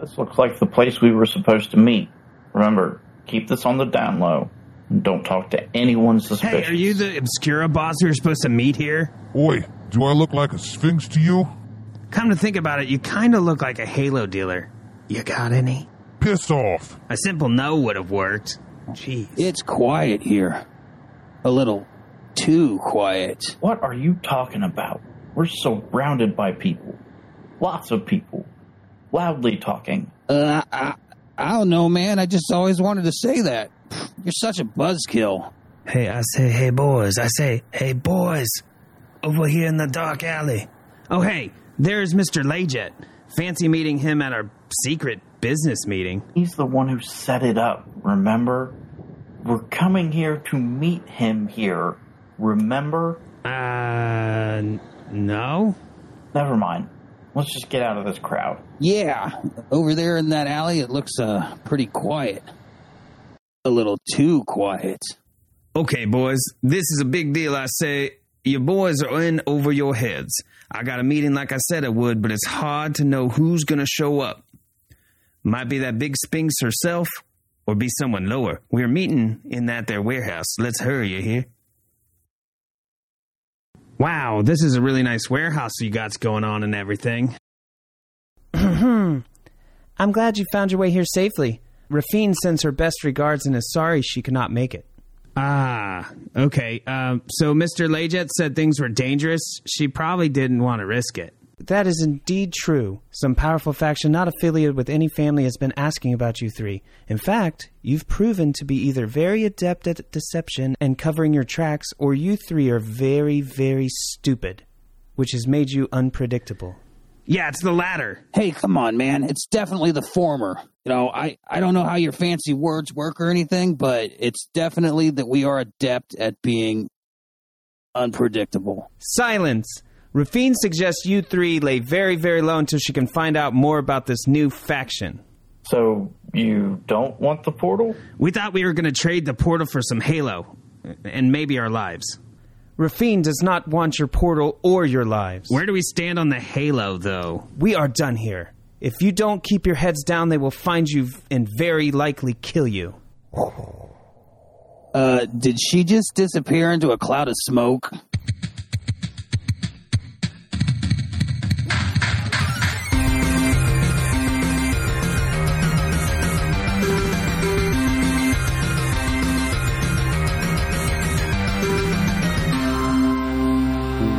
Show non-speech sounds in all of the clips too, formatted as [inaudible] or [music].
This looks like the place we were supposed to meet. Remember, keep this on the down low. And don't talk to anyone suspicious. Hey, are you the Obscura boss we were supposed to meet here? Oi, do I look like a sphinx to you? Come to think about it, you kind of look like a Halo dealer. You got any? Piss off. A simple no would have worked. Jeez. It's quiet here. A little too quiet. What are you talking about? We're surrounded by people. Lots of people. Loudly talking. Uh, I, I don't know, man. I just always wanted to say that. You're such a buzzkill. Hey, I say, hey boys. I say, hey boys. Over here in the dark alley. Oh, hey, there's Mr. Layjet. Fancy meeting him at our secret business meeting. He's the one who set it up, remember? We're coming here to meet him here. Remember? Uh, n- no? Never mind. Let's just get out of this crowd. Yeah, over there in that alley, it looks uh pretty quiet. A little too quiet. Okay, boys, this is a big deal. I say, your boys are in over your heads. I got a meeting like I said I would, but it's hard to know who's going to show up. Might be that big Sphinx herself, or be someone lower. We're meeting in that there warehouse. Let's hurry, you hear? Wow, this is a really nice warehouse you got going on and everything. [clears throat] I'm glad you found your way here safely. Raffine sends her best regards and is sorry she could not make it. Ah, okay. Um, so Mr. Layjet said things were dangerous. She probably didn't want to risk it. That is indeed true. Some powerful faction not affiliated with any family has been asking about you three. In fact, you've proven to be either very adept at deception and covering your tracks, or you three are very, very stupid, which has made you unpredictable. Yeah, it's the latter. Hey, come on, man. It's definitely the former. You know, I, I don't know how your fancy words work or anything, but it's definitely that we are adept at being unpredictable. Silence. Raffine suggests you three lay very, very low until she can find out more about this new faction. So, you don't want the portal? We thought we were going to trade the portal for some Halo, and maybe our lives. Raffine does not want your portal or your lives. Where do we stand on the Halo, though? We are done here. If you don't keep your heads down, they will find you and very likely kill you. Uh, did she just disappear into a cloud of smoke?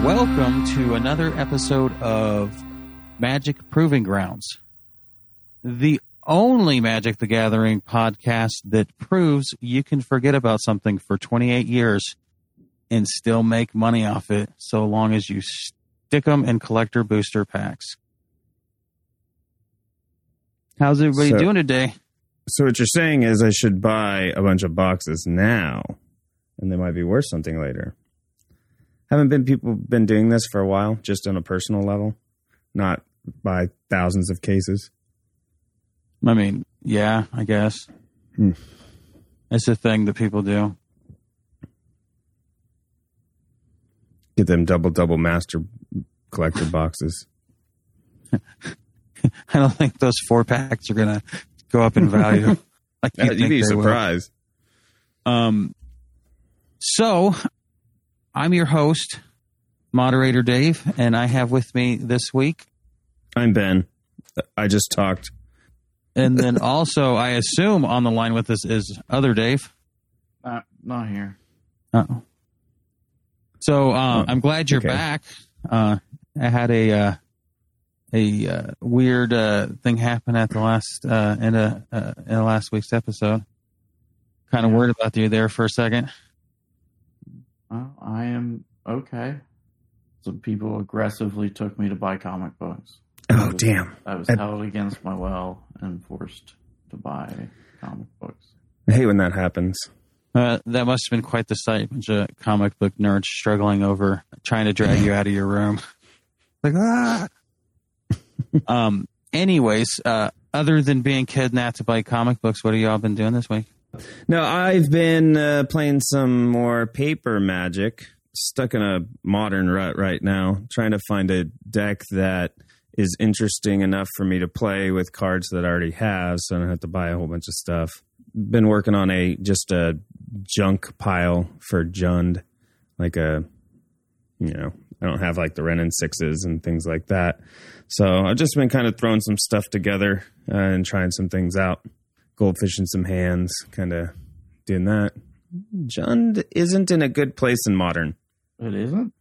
Welcome to another episode of Magic Proving Grounds, the only Magic the Gathering podcast that proves you can forget about something for 28 years and still make money off it so long as you stick them in collector booster packs. How's everybody So- doing today? So what you're saying is I should buy a bunch of boxes now, and they might be worth something later. Haven't been people been doing this for a while, just on a personal level, not by thousands of cases. I mean, yeah, I guess. Hmm. It's a thing that people do. Get them double double master collector boxes. [laughs] I don't think those four packs are going to go up in value. [laughs] Can't You'd think be they will. surprised. Um, so I'm your host, moderator Dave, and I have with me this week, I'm Ben. I just talked. and then [laughs] also I assume on the line with us is other Dave. Not, not here. Uh-oh. So uh, Oh, I'm glad you're okay. back. Uh, I had a uh, a uh, weird uh, thing happen at the last uh, in a uh, in the last week's episode. Kind of worried about you there for a second. Well, I am okay. Some people aggressively took me to buy comic books. Oh damn! I was I- held against my will and forced to buy comic books. I hate when that happens. Uh, that must have been quite the sight. Bunch of comic book nerds struggling over trying to drag you out of your room. [laughs] Like ah. um. Anyways, uh, other than being kidnapped to buy comic books, what have y'all been doing this week? No, I've been uh, playing some more paper magic. Stuck in a modern rut right now, trying to find a deck that is interesting enough for me to play with cards that I already have, so I don't have to buy a whole bunch of stuff. Been working on a just a junk pile for Jund, like a you know I don't have like the Wrenn and Sixes and things like that. So I've just been kind of throwing some stuff together uh, and trying some things out. Goldfish in some hands, kind of doing that. Jund isn't in a good place in modern. It isn't.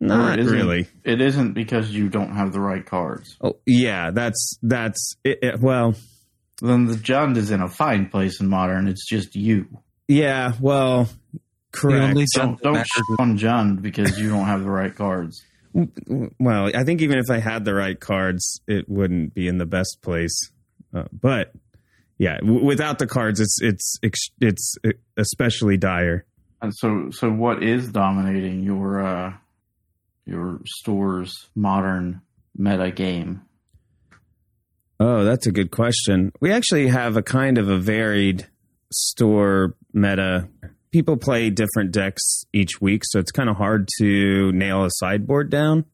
Not it isn't, really. It isn't because you don't have the right cards. Oh yeah, that's that's it, it- well, Then the Jund is in a fine place in modern. It's just you. yeah, well, The correct. only Don't Jund don't matters shit is- on Jund because you don't have the right cards. well, I think even if I had the right cards, it wouldn't be in the best place. Uh, but yeah, w- without the cards, it's it's ex- it's especially dire. And so, so what is dominating your uh, your store's modern meta game? Oh, that's a good question. We actually have a kind of a varied store meta. People play different decks each week, so it's kind of hard to nail a sideboard down.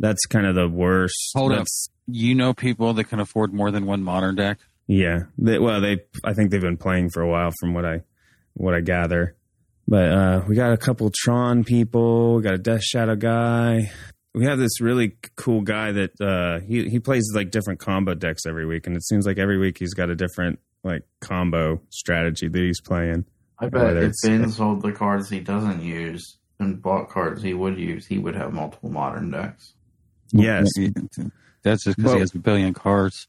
That's kind of the worst. Hold up. You know people that can afford more than one modern deck. Yeah. They, well, they I think they've been playing for a while from what I what I gather. But uh we got a couple Tron people, we got a Death Shadow guy. We have this really cool guy that uh he he plays like different combo decks every week and it seems like every week he's got a different like combo strategy that he's playing. I bet if it's- Ben sold the cards he doesn't use and bought cards he would use, he would have multiple modern decks. Yes. That's just because Well- he has a billion cards.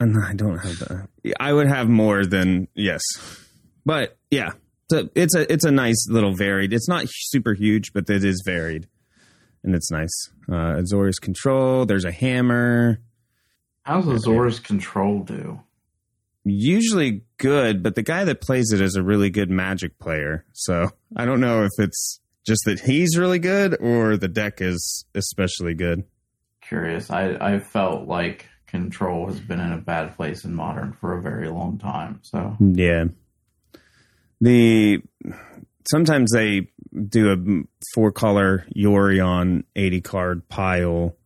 And I don't have that. I would have more than yes. But yeah. So it's a it's a nice little varied. It's not super huge, but it is varied. And it's nice. Uh Azorius control, there's a hammer. How's Azorius control do? Usually good, but the guy that plays it is a really good magic player. So I don't know if it's just that he's really good or the deck is especially good. Curious. I I felt like control has been in a bad place in modern for a very long time. So Yeah. The sometimes they do a four color Yorion 80 card pile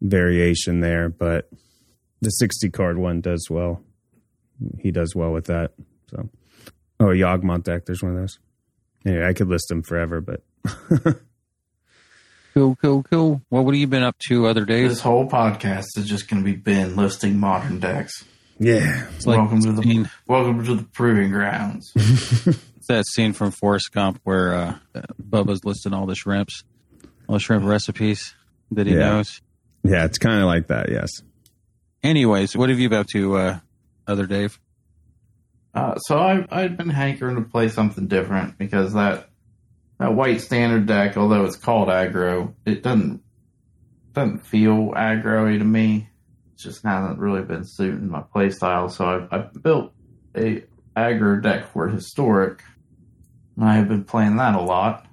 variation there, but the 60 card one does well. He does well with that. So, oh, a Yawgmoth deck. There's one of those. Anyway, I could list them forever, but [laughs] Cool, cool, cool. Well, what have you been up to other days? this whole podcast is just going to be Ben listing modern decks. yeah. It's like welcome to the scene, welcome to the proving grounds. [laughs] it's that scene from Forrest Gump where uh, Bubba's listing all the shrimps, all the shrimp recipes that he Yeah. knows. Yeah, it's kind of like that, yes. Anyways, what have you been up to, uh, other Dave? Uh, so I I'd been hankering to play something different because that that white standard deck, although it's called aggro, it doesn't doesn't feel aggro to me. It just hasn't really been suiting my playstyle. So I've, I've built a aggro deck for historic. And I have been playing that a lot.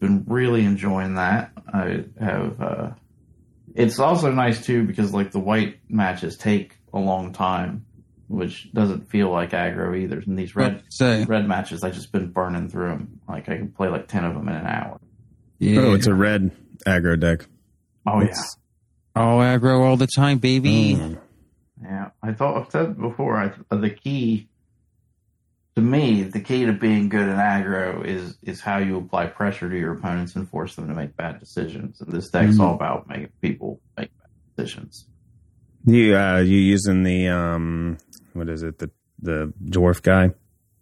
Been really enjoying that. I have. Uh, it's also nice too because like the white matches take a long time which doesn't feel like aggro either. And these red Say, red matches, I just been burning through them. Like I can play like ten of them in an hour. yeah. Oh, it's a red aggro deck. Oh It's- all aggro all the time, baby. Mm. yeah, yeah. I thought I've said before. I the key to me, the key to being good in aggro is is how you apply pressure to your opponents and force them to make bad decisions. And this deck's Mhm. all about making people make bad decisions. You uh you using the um what is it the the dwarf guy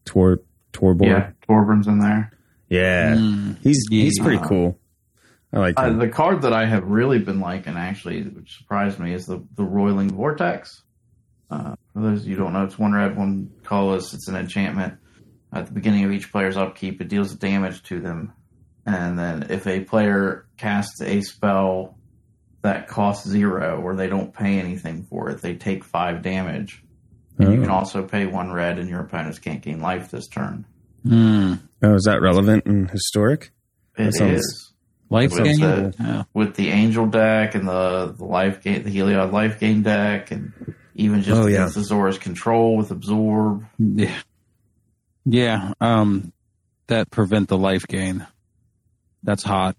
Tor Torbor Yeah, Torbran's in there. yeah Mm. he's he's pretty cool I like Uh, the card that I have really been liking, actually, which surprised me, is the the Roiling Vortex. Uh, for those of you who don't know, it's one red, one colorless. It's an enchantment. At the beginning of each player's upkeep, it deals damage to them, and then if a player casts a spell that costs zero or they don't pay anything for it, they take five damage. And you Oh. can also pay one red, and your opponents can't gain life this turn. Mm. oh is that relevant and historic It sounds- is. Life What's game? that? Yeah. with the angel deck and the, the life game, the Heliod life game deck, and even just Oh, yeah. against Azorius control with absorb. Yeah. Yeah. Um, that prevent the life gain. That's hot.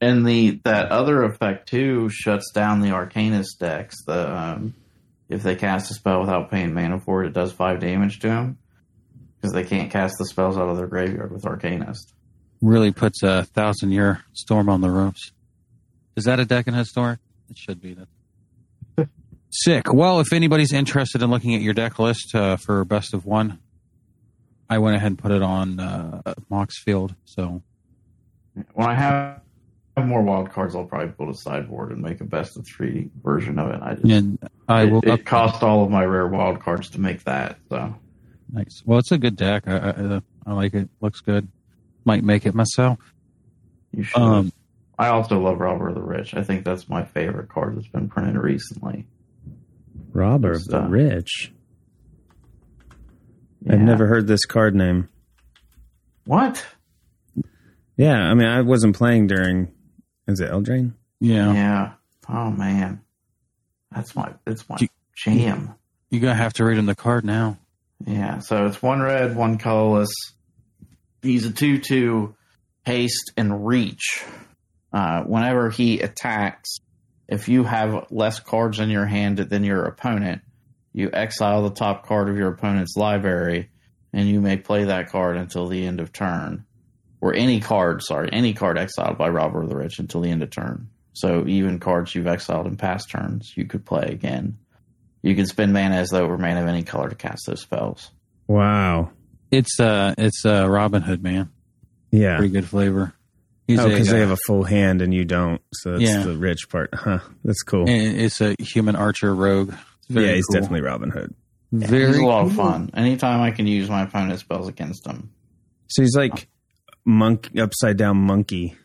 And the that other effect too shuts down the Arcanist decks. The um, if they cast a spell without paying mana for it, it does five damage to them because they can't cast the spells out of their graveyard with Arcanist. Really puts a thousand year storm on the ropes. Is that a deck in historic? It should be. That. [laughs] Sick. Well, if anybody's interested in looking at your deck list uh, for best of one, I went ahead and put it on uh, Moxfield. So When I have, have more wild cards, I'll probably build a sideboard and make a best of three version of it. I just and I will. it, it cost all of my rare wild cards to make that. So Nice. Well, it's a good deck. I, I, I like it. Looks good. Might make it myself. you should. Um, I also love Robber of the Rich. I think that's my favorite card that's been printed recently. Robber of the uh, Rich. Yeah. I've never heard this card name. What? Yeah, I mean, I wasn't playing during. Is it Eldraine? Yeah. Yeah. Oh man, that's my that's my You- jam. You're gonna have to read him the card now. Yeah. So it's one red, one colorless. He's a two-two, haste and reach. Uh, whenever he attacks, if you have less cards in your hand than your opponent, you exile the top card of your opponent's library, and you may play that card until the end of turn, or any card. Sorry, any card exiled by Robber of the Rich until the end of turn. So even cards you've exiled in past turns, you could play again. You can spend mana as though it were mana of any color to cast those spells. Wow. It's uh, it's uh, Robin Hood, man. Yeah. Pretty good flavor. He's Oh, because they uh, have a full hand and you don't. So that's Yeah. the rich part. Huh. That's cool. and it's a human archer rogue. Very yeah, he's cool. definitely Robin Hood. very He's a lot of cool. fun. Anytime I can use my opponent's spells against him. So he's like monk upside down monkey,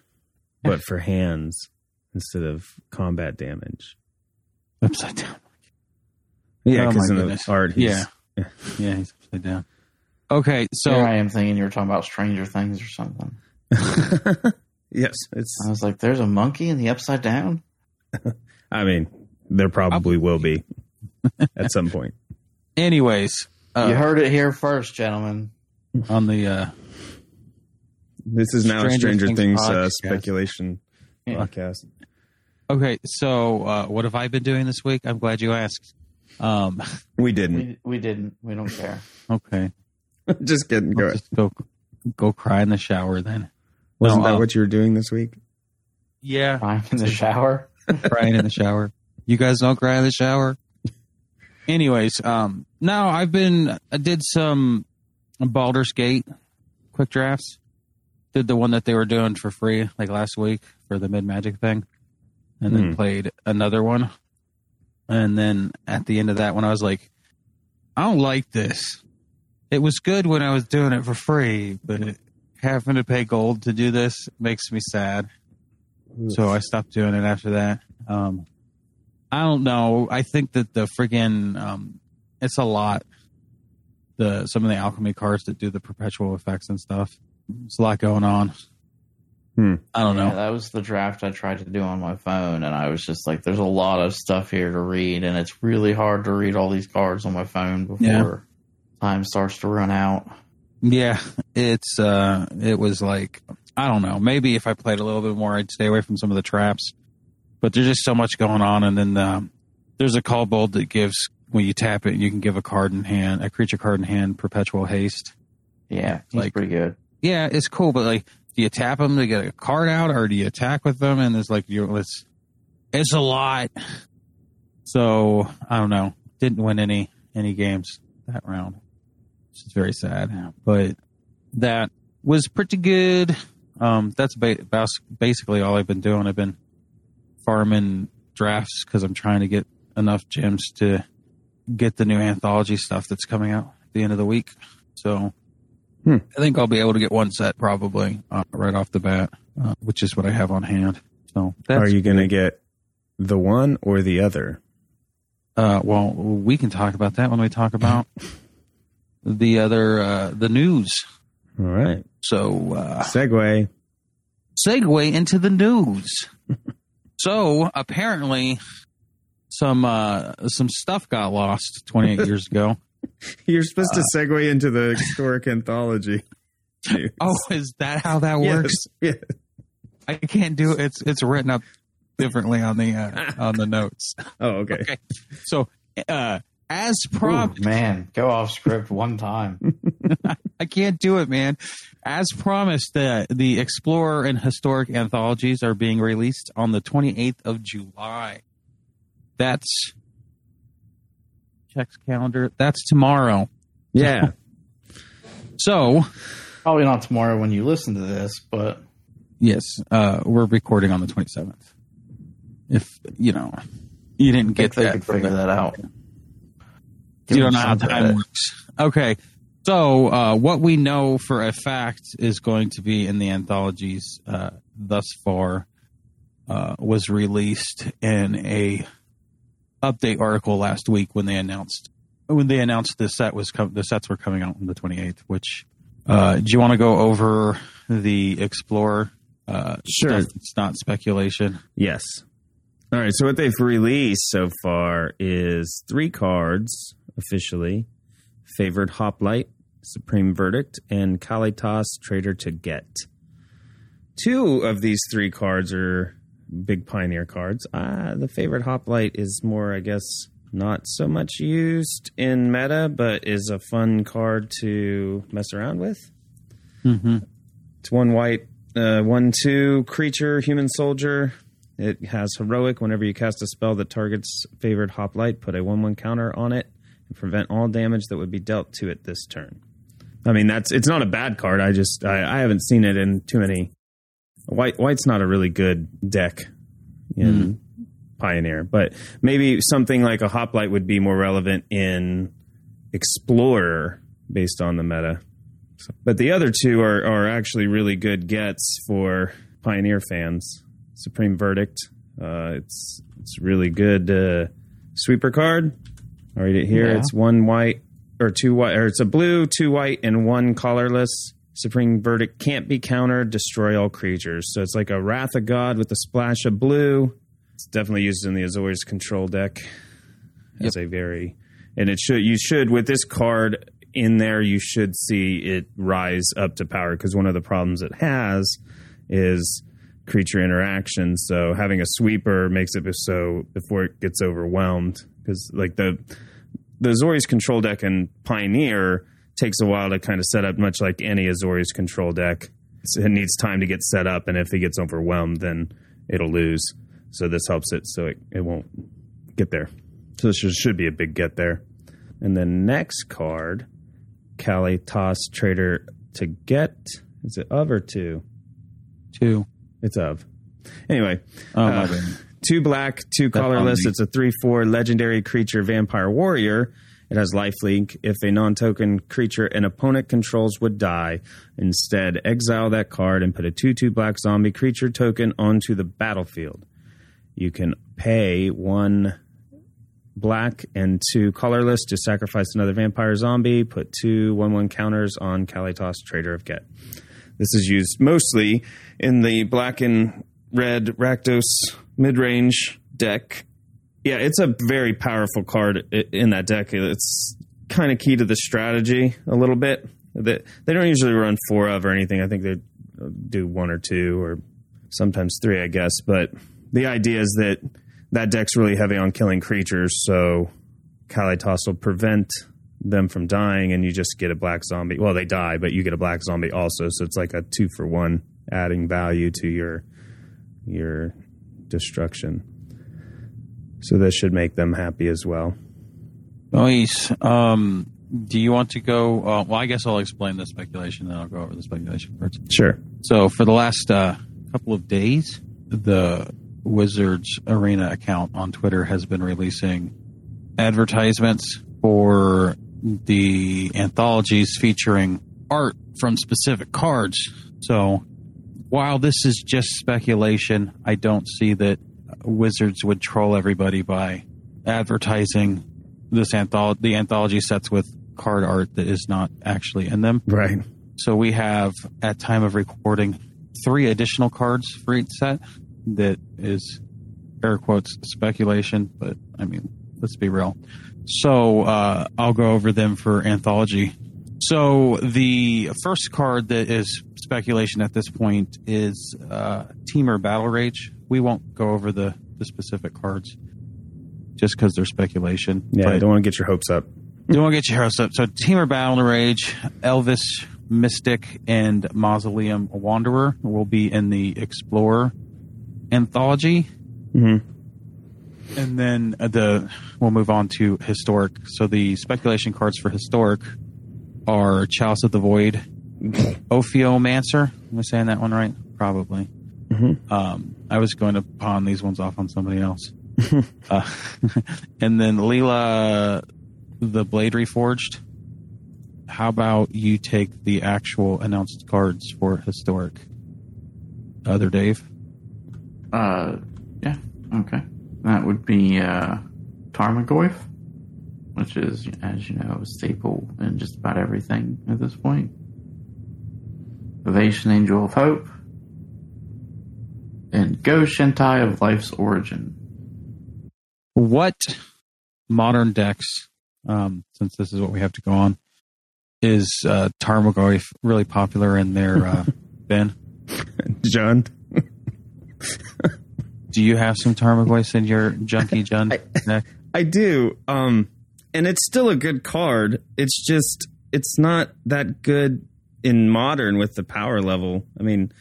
but for hands instead of combat damage. upside down. Yeah, Oh, because my in goodness. the art, he's, Yeah. Yeah, he's upside down. Okay, so Here I am thinking you were talking about Stranger Things or something. [laughs] yes, it's. I was like, there's a monkey in the upside down? [laughs] I mean, there probably will be [laughs] at some point. anyways, you uh, heard it here first, gentlemen. on the uh, This is now Stranger Stranger Things Things, uh, speculation Yeah. podcast. okay, so uh, what have I been doing this week? I'm glad you asked. Um, [laughs] We didn't. We, we didn't. We don't care. okay, [laughs] Just kidding. Go I'll ahead. just go go cry in the shower then. Wasn't No, that uh, what you were doing this week? Yeah, Crying in the shower. [laughs] crying in the shower. You guys don't cry in the shower. Anyways, um, no, I've been I did some Baldur's Gate quick drafts. Did the one that they were doing for free like last week for the mid magic thing, and then Hmm. played another one. And then at the end of that one, I was like, I don't like this. It was good when I was doing it for free, but having to pay gold to do this makes me sad. So I stopped doing it after that. Um, I don't know. I think that the friggin' um, it's a lot. The some of the alchemy cards that do the perpetual effects and stuff. There's a lot going on. Hmm. I don't Yeah, know. that was the draft I tried to do on my phone, and I was just like, there's a lot of stuff here to read, and it's really hard to read all these cards on my phone before Yeah. time starts to run out. Yeah, it's uh, it was like I don't know. Maybe if I played a little bit more, I'd stay away from some of the traps. But there's just so much going on, and then um, there's a call bold that gives when you tap it, you can give a card in hand, a creature card in hand, perpetual haste. Yeah, he's Like- pretty good. Yeah, it's cool, but like, do you tap them to get a card out, or do you attack with them? And it's like you, it's it's a lot. So I don't know. Didn't win any any games that round, which is very sad. But that was pretty good. Um, that's ba- basically all I've been doing. I've been farming drafts because I'm trying to get enough gems to get the new anthology stuff that's coming out at the end of the week. So I think I'll be able to get one set probably uh, right off the bat, uh, which is what I have on hand. So that's Are you going to get the one or the other? Uh, well, we can talk about that when we talk about [laughs] the other uh, the news. All right. So uh, Segue. segue into the news. [laughs] so apparently, some uh, some stuff got lost 28 years ago. [laughs] You're supposed Uh, to segue into the historic anthology. [laughs] Oh, is that how that works? yes. I can't do it. It's it's written up differently on the uh, on the notes. [laughs] Oh, okay. Okay. So, uh, as Ooh, promised, man, go off script one time. I can't do it, man. As promised, the the Explorer and Historic anthologies are being released on the 28th of July. That's checks calendar. That's tomorrow. Yeah. [laughs] So, Probably not tomorrow when you listen to this, but yes, uh, we're recording on the 27th. If you know, you didn't get think they that. could figure the- that out. you don't know how Give them some time credit. works. Okay. So, uh, what we know for a fact is going to be in the anthologies uh, thus far uh, was released in a update article last week when they announced when they announced the set was com- the sets were coming out on the 28th. Which uh, do you want to go over the Explorer? Uh, Sure. stuff It's not speculation. Yes. All right. So what they've released so far is three cards officially: favored hoplite, supreme verdict, and Kalitas Traitor to Ghet. Two of these three cards are big pioneer cards. Uh, the favorite hoplite is more, I guess, not so much used in meta, but is a fun card to mess around with. Mm-hmm. It's one white, uh, one two creature, human soldier. It has heroic. Whenever you cast a spell that targets favored hoplite, put a one one counter on it and prevent all damage that would be dealt to it this turn. I mean, that's it's not a bad card. I just I, I haven't seen it in too many. White white's not a really good deck in Pioneer, but maybe something like a hoplite would be more relevant in Explorer based on the meta. But the other two are, are actually really good gets for Pioneer fans. Supreme Verdict. Uh, it's it's really good uh, sweeper card. I'll read it here. Yeah. It's one white or two white, or it's a blue, two white, and one colorless. Supreme Verdict can't be countered. Destroy all creatures. So it's like a Wrath of God with a splash of blue. It's definitely used in the Azorius control deck as a very, and it should you should with this card in there you should see it rise up to power because one of the problems it has is creature interaction. So having a sweeper makes it so before it gets overwhelmed because like the the Azorius control deck and Pioneer takes a while to kind of set up, much like any Azorius control deck. It needs time to get set up, and if it gets overwhelmed, then it'll lose. So this helps it so it, it won't get there. So this should, be a big get there. And the next card, Kalitas Traitor to Ghet. Is it of or two? Two. It's of. Anyway, Oh, my Uh, two black, two colorless. It's a three four legendary creature vampire warrior. It has lifelink. If a non token creature an opponent controls would die, instead exile that card and put a two two black zombie creature token onto the battlefield. You can pay one black and two colorless to sacrifice another vampire zombie. Put two one one counters on Kalitas Traitor of Ghet. This is used mostly in the black and red Rakdos mid range deck. Yeah, it's a very powerful card in that deck. It's kind of key to the strategy a little bit. They, they don't usually run four of or anything. I think they uh, do one or two or sometimes three, I guess. But the idea is that that deck's really heavy on killing creatures, so Kalitas will prevent them from dying, and you just get a black zombie. Well, they die, but you get a black zombie also, so it's like a two for one, adding value to your your destruction. So this should make them happy as well. Nice. Um, do you want to go? Uh, well, I guess I'll explain the speculation, then I'll go over the speculation first. Sure. So, for the last uh, couple of days, the Wizards Arena account on Twitter has been releasing advertisements for the anthologies featuring art from specific cards. So, while this is just speculation, I don't see that Wizards would troll everybody by advertising this anthology, the anthology sets with card art that is not actually in them. Right. So we have, at time of recording, three additional cards for each set. That is air quotes speculation, but I mean, let's be real. So uh, I'll go over them for anthology. So the first card that is speculation at this point is uh, Temur Battle Rage. We won't go over the, the specific cards just because they're speculation. Yeah, But- don't want to get your hopes up. don't want to get your hopes up. So Temur Battle Rage, Elvish Mystic, and Mausoleum Wanderer will be in the Explorer anthology. hmm And then uh, the we'll move on to historic. So the speculation cards for historic are Chalice of the Void, [laughs] Ophiomancer. Am I saying that one right? Probably. Mhm. Um, I was going to pawn these ones off on somebody else. [laughs] uh, [laughs] and then Leela, the Blade Reforged. How about you take the actual announced cards for historic? Other Dave. Uh, yeah, okay. That would be uh, Tarmogoyf, which is, as you know, a staple in just about everything at this point. Avacyn Angel of Hope, and Go Shintai of Life's Origin. what modern decks, um, since this is what we have to go on, is uh, Tarmogoyf really popular in their uh, [laughs] Ben? John, Do you have some Tarmogoyfs in your Junkie [laughs] Jund deck? I do. Um, and it's still a good card. It's just it's not that good in modern with the power level. I mean,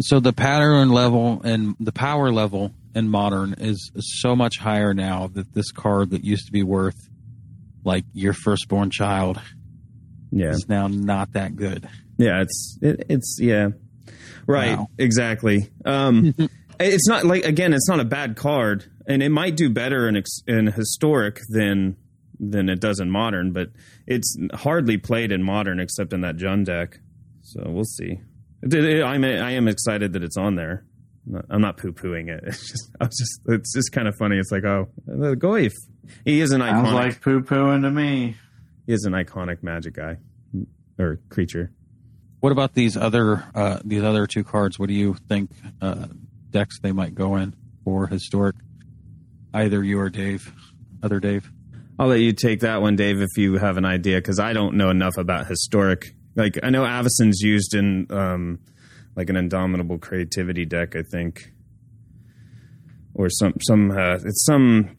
So the pattern level and the power level in modern is so much higher now that this card that used to be worth like your firstborn child yeah, is now not that good. yeah. It's it, it's yeah, right. Wow. Exactly. Um, [laughs] it's not like again, it's not a bad card, and it might do better in in historic than than it does in modern, but it's hardly played in modern except in that Jund deck. So we'll see. It- it- I'm I am excited that it's on there. I'm not- poo pooing it. [laughs] It's just I was just it's just kind of funny. It's like oh the Goyf. He is an Sounds like poo pooing to me. he is an iconic magic guy or creature. What about these other uh, these other two cards? What do you think uh, decks they might go in for historic? Either you or Dave, other Dave. I'll let you take that one, Dave, if you have an idea, because I don't know enough about historic. Like I know Avacyn's used in um, like an indomitable creativity deck, I think, or some some uh, it's some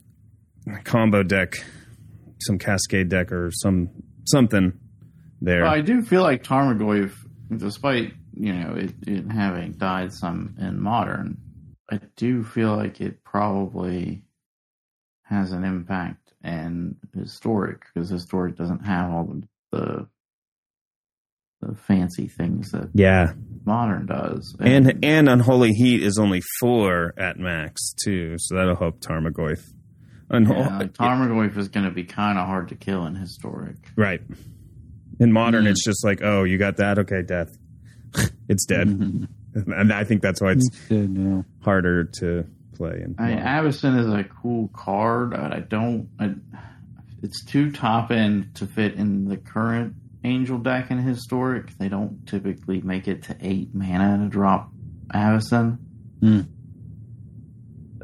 combo deck, some cascade deck, or some something there. Well, I do feel like Tarmogoyf, despite you know it, it having died some in modern, I do feel like it probably has an impact in historic because historic doesn't have all the the, the fancy things that yeah, modern does. and and unholy heat is only four at max too, so that'll help Tarmogoyf. Unho- yeah, like Tarmogoyf is going to be kind of hard to kill in historic. Right. In modern, Mm. it's just like, oh, you got that? Okay, death. [laughs] it's dead. Mm-hmm. And I think that's why it's Good, yeah. harder to play. In I mean, modern. Avacyn is a cool card, but I don't. I, it's too top end to fit in the current Angel deck in Historic. They don't typically make it to eight mana to drop Avacyn.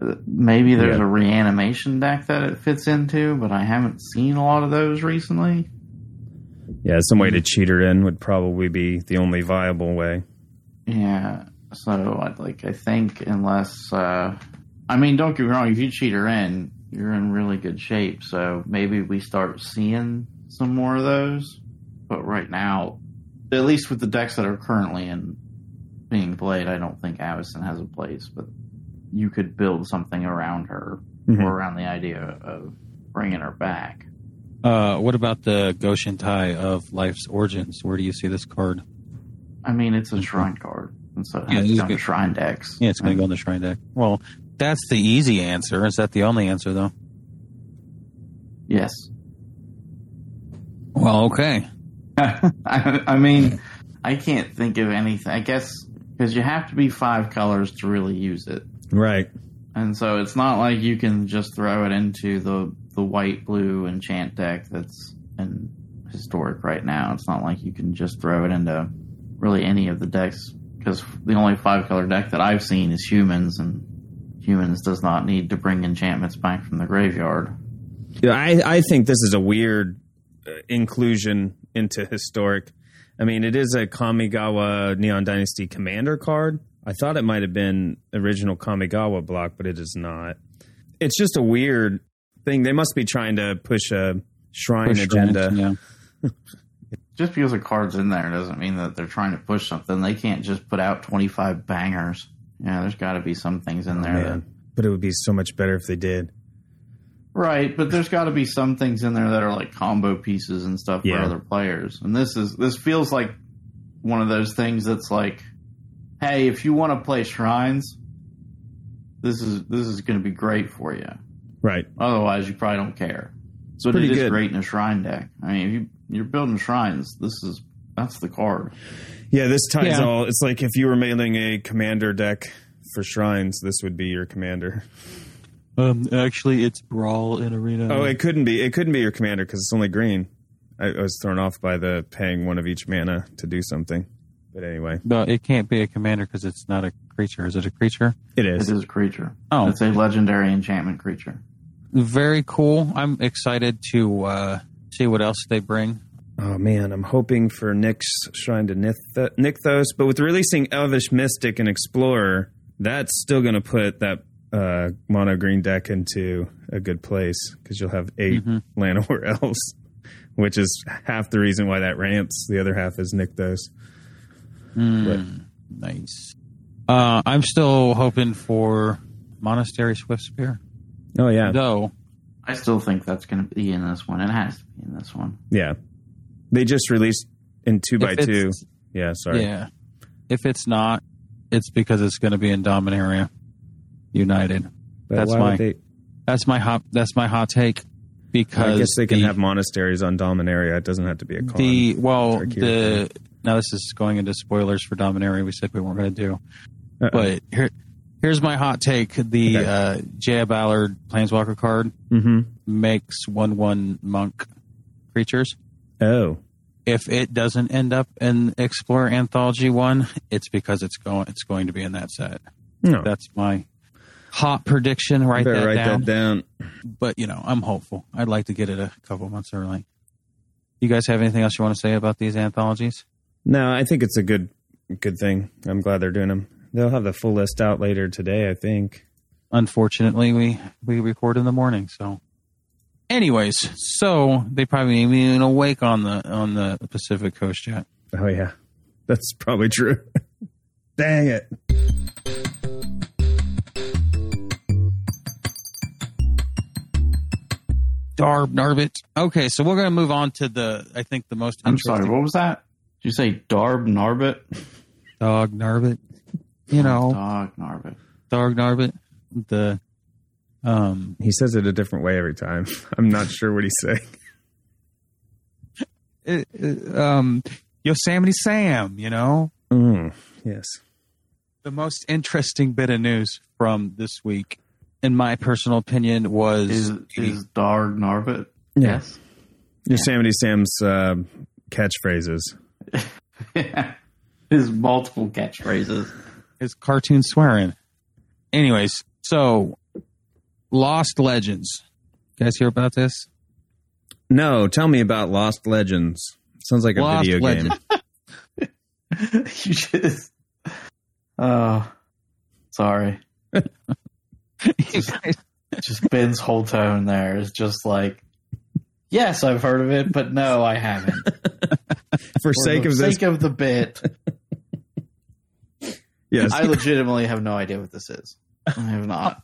Uh, Maybe there's Yeah. a reanimation deck that it fits into, but I haven't seen a lot of those recently. yeah, some way to cheat her in would probably be the only viable way. Yeah, so I'd like I think unless uh I mean don't get me wrong, if you cheat her in, you're in really good shape. So maybe we start seeing some more of those. But right now, at least with the decks that are currently in being played, I don't think Avacyn has a place. But you could build something around her Mhm. or around the idea of bringing her back. Uh, what about the Go-Shintai of Life's Origins? Where do you see this card? I mean, it's a shrine card, and so it Yeah, has this to is go to good. shrine decks. Yeah, it's going to go in the shrine deck. Well, that's the easy answer. Is that the only answer, though? Yes. Well, okay. [laughs] I, I mean, I can't think of anything. I guess because you have to be five colors to really use it, Right. and so it's not like you can just throw it into the the white blue enchant deck that's in historic right now. It's not like you can just throw it into really any of the decks because the only five color deck that I've seen is humans, and humans does not need to bring enchantments back from the graveyard. Yeah, I, I think this is a weird uh, inclusion into historic. I mean, it is a Kamigawa Neon Dynasty Commander card. I thought it might have been original Kamigawa block, but it is not. It's just a weird thing. They must be trying to push a shrine Push agenda. Rand, Yeah. [laughs] Just because a card's in there doesn't mean that they're trying to push something. They can't just put out 25 bangers. Yeah, there's got to be some things in oh, there. that- Oh, Man, but it would be so much better if they did. Right, but there's got to be some things in there that are like combo pieces and stuff Yeah. for other players. And this is this feels like one of those things that's like, hey, if you want to play shrines, this is this is going to be great for you. Right. Otherwise, you probably don't care. So pretty it is good. great in a shrine deck. I mean, if you you're building shrines, this is that's the card. Yeah, this ties Yeah. all. It's like if you were mailing a commander deck for shrines, this would be your commander. Um, actually, it's Brawl in Arena. Oh, it couldn't be. It couldn't be your commander because it's only green. I, I was thrown off by the paying one of each mana to do something. But anyway, no, it can't be a commander because it's not a creature. Is it a creature? it It is. is a creature. Oh. it's a legendary enchantment creature. Very cool. I'm excited to uh, see what else they bring. Oh man, I'm hoping for Nyx Shrine to Nith- Nykthos, but with releasing Elvish Mystic and Explorer, that's still going to put that uh, mono green deck into a good place because you'll have 8 Llanowar [laughs] Elves, which is half the reason why that ramps. The other half is Nykthos. Nice. Uh, I'm still hoping for Monastery Swift Spear. Oh yeah, Though, I still think that's going to be in this one. It has to be in this one. yeah. They just released in two by If it's- two. Yeah, sorry. yeah. If it's not, it's because it's going to be in Dominaria United. But That's my- they? That's my hot. That's my hot take. Because I guess they can the, have monasteries on Dominaria. It doesn't have to be a con. the well the now this is going into spoilers for Dominaria. We said we weren't going to do, Uh-uh. but here here's my hot take. The Okay. uh, Jaya Ballard Planeswalker card Mhm. makes one one monk creatures. Oh, If it doesn't end up in Explorer Anthology one, it's because it's going it's going to be in that set. no. That's my hot prediction. Write that write down. that down. But you know, I'm hopeful. I'd like to get it a couple months early. You guys have anything else you want to say about these anthologies? No, I think it's a good good thing. I'm glad they're doing them. They'll have the full list out later today, I think. Unfortunately, we we record in the morning, so. Anyways, so they probably ain't even awake on the on the Pacific Coast yet. Oh yeah. That's probably true. [laughs] Dang it. Darb Narbit. Okay, so we're gonna move on to the I think the most I'm interesting sorry, what was that? Did you say Darb Narbit? dog Narbit. You know, Dog Narbit. dog Narbit. The um He says it a different way every time. [laughs] I'm not sure what he's saying. [laughs] it, it, um Yosemite Sam, you know? Mm, yes. The most interesting bit of news from this week, in my personal opinion, was Is is Darg Narbit? Yes. Yosemite Sam's uh, catchphrases. [laughs] His multiple catchphrases. his cartoon swearing. Anyways, so Lost Legends. You guys hear about this? No, tell me about Lost Legends. Sounds like a Lost video Legends. game. [laughs] [laughs] you just. Oh, sorry. You guys- Just Ben's whole tone there is just like, yes, I've heard of it, but no, I haven't. [laughs] For For sake the of this, sake of the bit, yes. I legitimately have no idea what this is. I have not.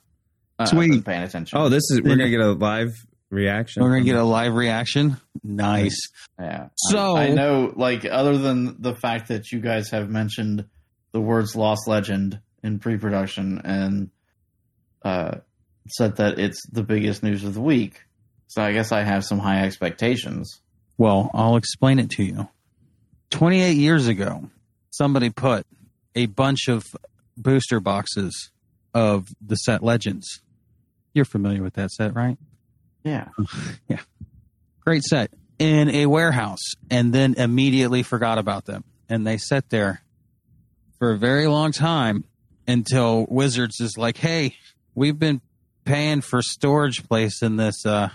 uh, Sweet. been paying attention. oh, this is we're gonna get a live reaction. We're gonna get a live reaction. Nice. Yeah. So- I, I know, like, other than the fact that you guys have mentioned the words "lost legend" in pre-production and uh, said that it's the biggest news of the week, so I guess I have some high expectations. Well, I'll explain it to you. 28 years ago, somebody put a bunch of booster boxes of the set Legends. You're familiar with that set, right? Yeah. [laughs] Yeah. Great set in a warehouse and then immediately forgot about them. And they sat there for a very long time until Wizards is like, hey, we've been paying for storage place in this uh,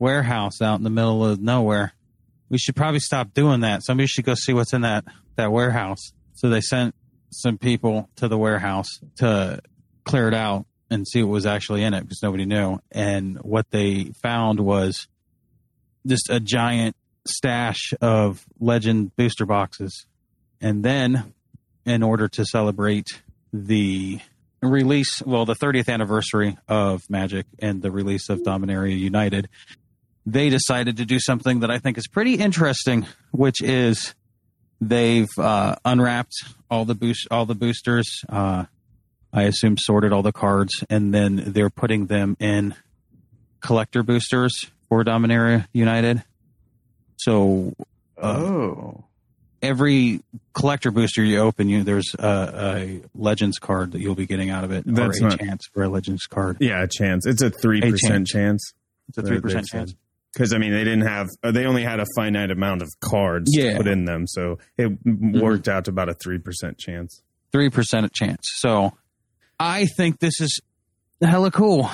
warehouse out in the middle of nowhere. we should probably stop doing that. Somebody should go see what's in that that warehouse. So they sent some people to the warehouse to clear it out and see what was actually in it because nobody knew. And what they found was just a giant stash of legend booster boxes. And then, in order to celebrate the release, well, the 30th anniversary of Magic and the release of Dominaria United, they decided to do something that I think is pretty interesting, which is they've uh, unwrapped all the boost, all the boosters. Uh, I assume sorted all the cards, and then they're putting them in collector boosters for Dominaria United. So uh, Oh. Every collector booster you open, you there's a, a Legends card that you'll be getting out of it, That's or a not- chance for a Legends card. Yeah, a chance. It's a three percent chance. chance. It's a three percent chance. Because I mean, they didn't have. uh, They only had a finite amount of cards Yeah. to put in them, so it m worked out to about a three percent chance. Three percent chance. So I think this is hella cool.